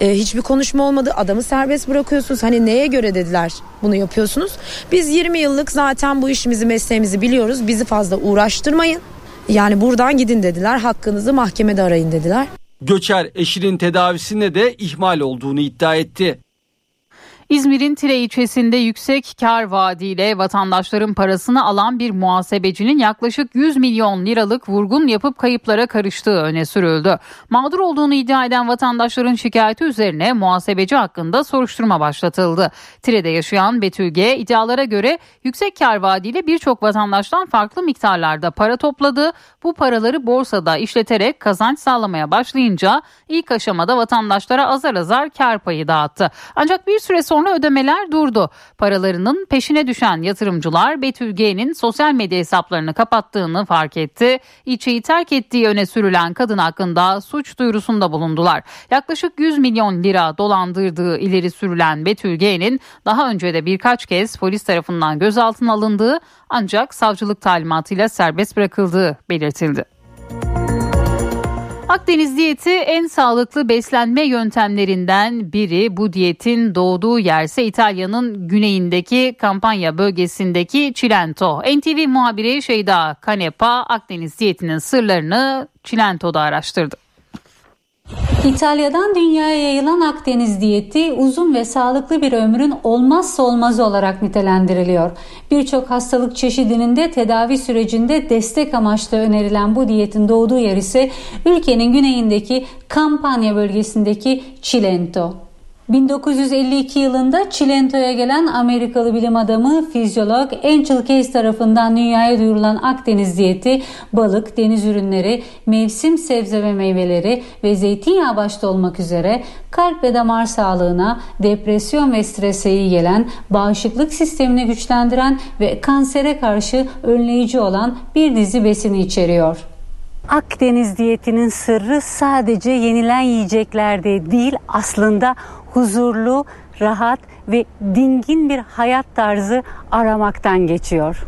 Ee, hiçbir konuşma olmadı adamı serbest bırakıyorsunuz. Hani neye göre dediler bunu yapıyorsunuz. Biz 20 yıllık zaten bu işimizi mesleğimizi biliyoruz bizi fazla uğraştırmayın. Yani buradan gidin dediler hakkınızı mahkemede arayın dediler. Göçer eşinin tedavisinde de ihmal olduğunu iddia etti. İzmir'in Tire ilçesinde yüksek kar vaadiyle vatandaşların parasını alan bir muhasebecinin yaklaşık 100 milyon liralık vurgun yapıp kayıplara karıştığı öne sürüldü. Mağdur olduğunu iddia eden vatandaşların şikayeti üzerine muhasebeci hakkında soruşturma başlatıldı. Tire'de yaşayan Betül G iddialara göre yüksek kar vaadiyle birçok vatandaştan farklı miktarlarda para topladı. Bu paraları borsada işleterek kazanç sağlamaya başlayınca ilk aşamada vatandaşlara azar azar kar payı dağıttı. Ancak bir süre sonra sonra ödemeler durdu. Paralarının peşine düşen yatırımcılar Betül sosyal medya hesaplarını kapattığını fark etti. İlçeyi terk ettiği öne sürülen kadın hakkında suç duyurusunda bulundular. Yaklaşık 100 milyon lira dolandırdığı ileri sürülen Betül daha önce de birkaç kez polis tarafından gözaltına alındığı ancak savcılık talimatıyla serbest bırakıldığı belirtildi. Akdeniz diyeti en sağlıklı beslenme yöntemlerinden biri. Bu diyetin doğduğu yerse İtalya'nın güneyindeki kampanya bölgesindeki Cilento. NTV muhabiri Şeyda Kanepa Akdeniz diyetinin sırlarını Cilento'da araştırdı. İtalya'dan dünyaya yayılan Akdeniz diyeti uzun ve sağlıklı bir ömrün olmazsa olmazı olarak nitelendiriliyor. Birçok hastalık çeşidinin de tedavi sürecinde destek amaçlı önerilen bu diyetin doğduğu yer ise ülkenin güneyindeki Kampanya bölgesindeki Cilento. 1952 yılında Çilento'ya gelen Amerikalı bilim adamı fizyolog Angel Case tarafından dünyaya duyurulan Akdeniz diyeti balık, deniz ürünleri, mevsim sebze ve meyveleri ve zeytinyağı başta olmak üzere kalp ve damar sağlığına, depresyon ve strese iyi gelen, bağışıklık sistemini güçlendiren ve kansere karşı önleyici olan bir dizi besini içeriyor. Akdeniz diyetinin sırrı sadece yenilen yiyeceklerde değil aslında huzurlu, rahat ve dingin bir hayat tarzı aramaktan geçiyor.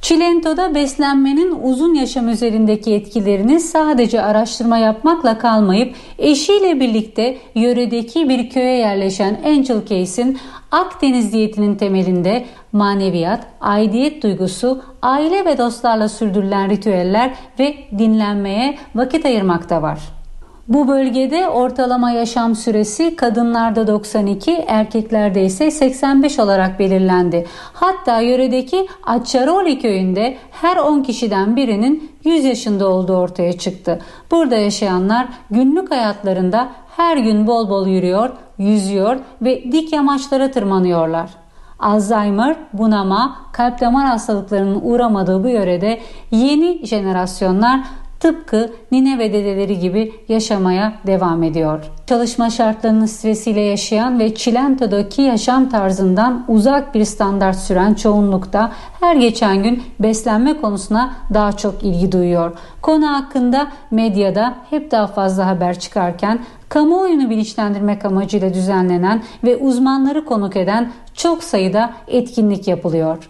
Çilento'da beslenmenin uzun yaşam üzerindeki etkilerini sadece araştırma yapmakla kalmayıp eşiyle birlikte yöredeki bir köye yerleşen Angel Case'in Akdeniz diyetinin temelinde maneviyat, aidiyet duygusu, aile ve dostlarla sürdürülen ritüeller ve dinlenmeye vakit ayırmakta var. Bu bölgede ortalama yaşam süresi kadınlarda 92, erkeklerde ise 85 olarak belirlendi. Hatta yöredeki Acciaroli köyünde her 10 kişiden birinin 100 yaşında olduğu ortaya çıktı. Burada yaşayanlar günlük hayatlarında her gün bol bol yürüyor, yüzüyor ve dik yamaçlara tırmanıyorlar. Alzheimer, bunama, kalp damar hastalıklarının uğramadığı bu yörede yeni jenerasyonlar tıpkı nine ve dedeleri gibi yaşamaya devam ediyor. Çalışma şartlarının stresiyle yaşayan ve Çilento'daki yaşam tarzından uzak bir standart süren çoğunlukta her geçen gün beslenme konusuna daha çok ilgi duyuyor. Konu hakkında medyada hep daha fazla haber çıkarken kamuoyunu bilinçlendirmek amacıyla düzenlenen ve uzmanları konuk eden çok sayıda etkinlik yapılıyor.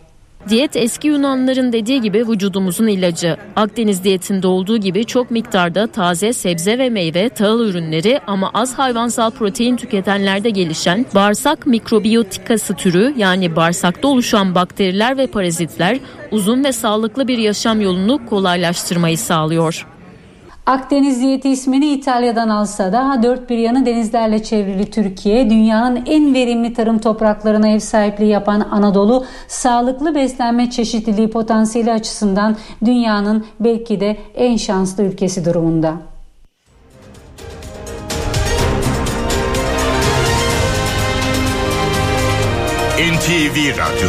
Diyet eski Yunanların dediği gibi vücudumuzun ilacı. Akdeniz diyetinde olduğu gibi çok miktarda taze sebze ve meyve, tahıl ürünleri ama az hayvansal protein tüketenlerde gelişen bağırsak mikrobiyotikası türü yani bağırsakta oluşan bakteriler ve parazitler uzun ve sağlıklı bir yaşam yolunu kolaylaştırmayı sağlıyor. Akdeniz diyeti ismini İtalya'dan alsa da dört bir yanı denizlerle çevrili Türkiye, dünyanın en verimli tarım topraklarına ev sahipliği yapan Anadolu, sağlıklı beslenme çeşitliliği potansiyeli açısından dünyanın belki de en şanslı ülkesi durumunda. NTV Radyo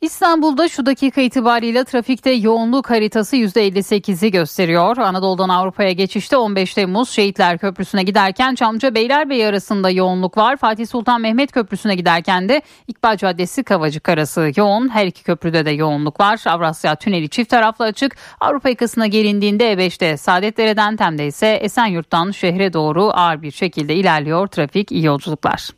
İstanbul'da şu dakika itibariyle trafikte yoğunluk haritası %58'i gösteriyor. Anadolu'dan Avrupa'ya geçişte 15 Temmuz Şehitler Köprüsü'ne giderken Çamlıca Beylerbeyi arasında yoğunluk var. Fatih Sultan Mehmet Köprüsü'ne giderken de İkbal Caddesi Kavacık arası yoğun. Her iki köprüde de yoğunluk var. Avrasya Tüneli çift taraflı açık. Avrupa yakasına gelindiğinde E5'te Saadetdere'den Tem'de ise Esenyurt'tan şehre doğru ağır bir şekilde ilerliyor. Trafik iyi yolculuklar.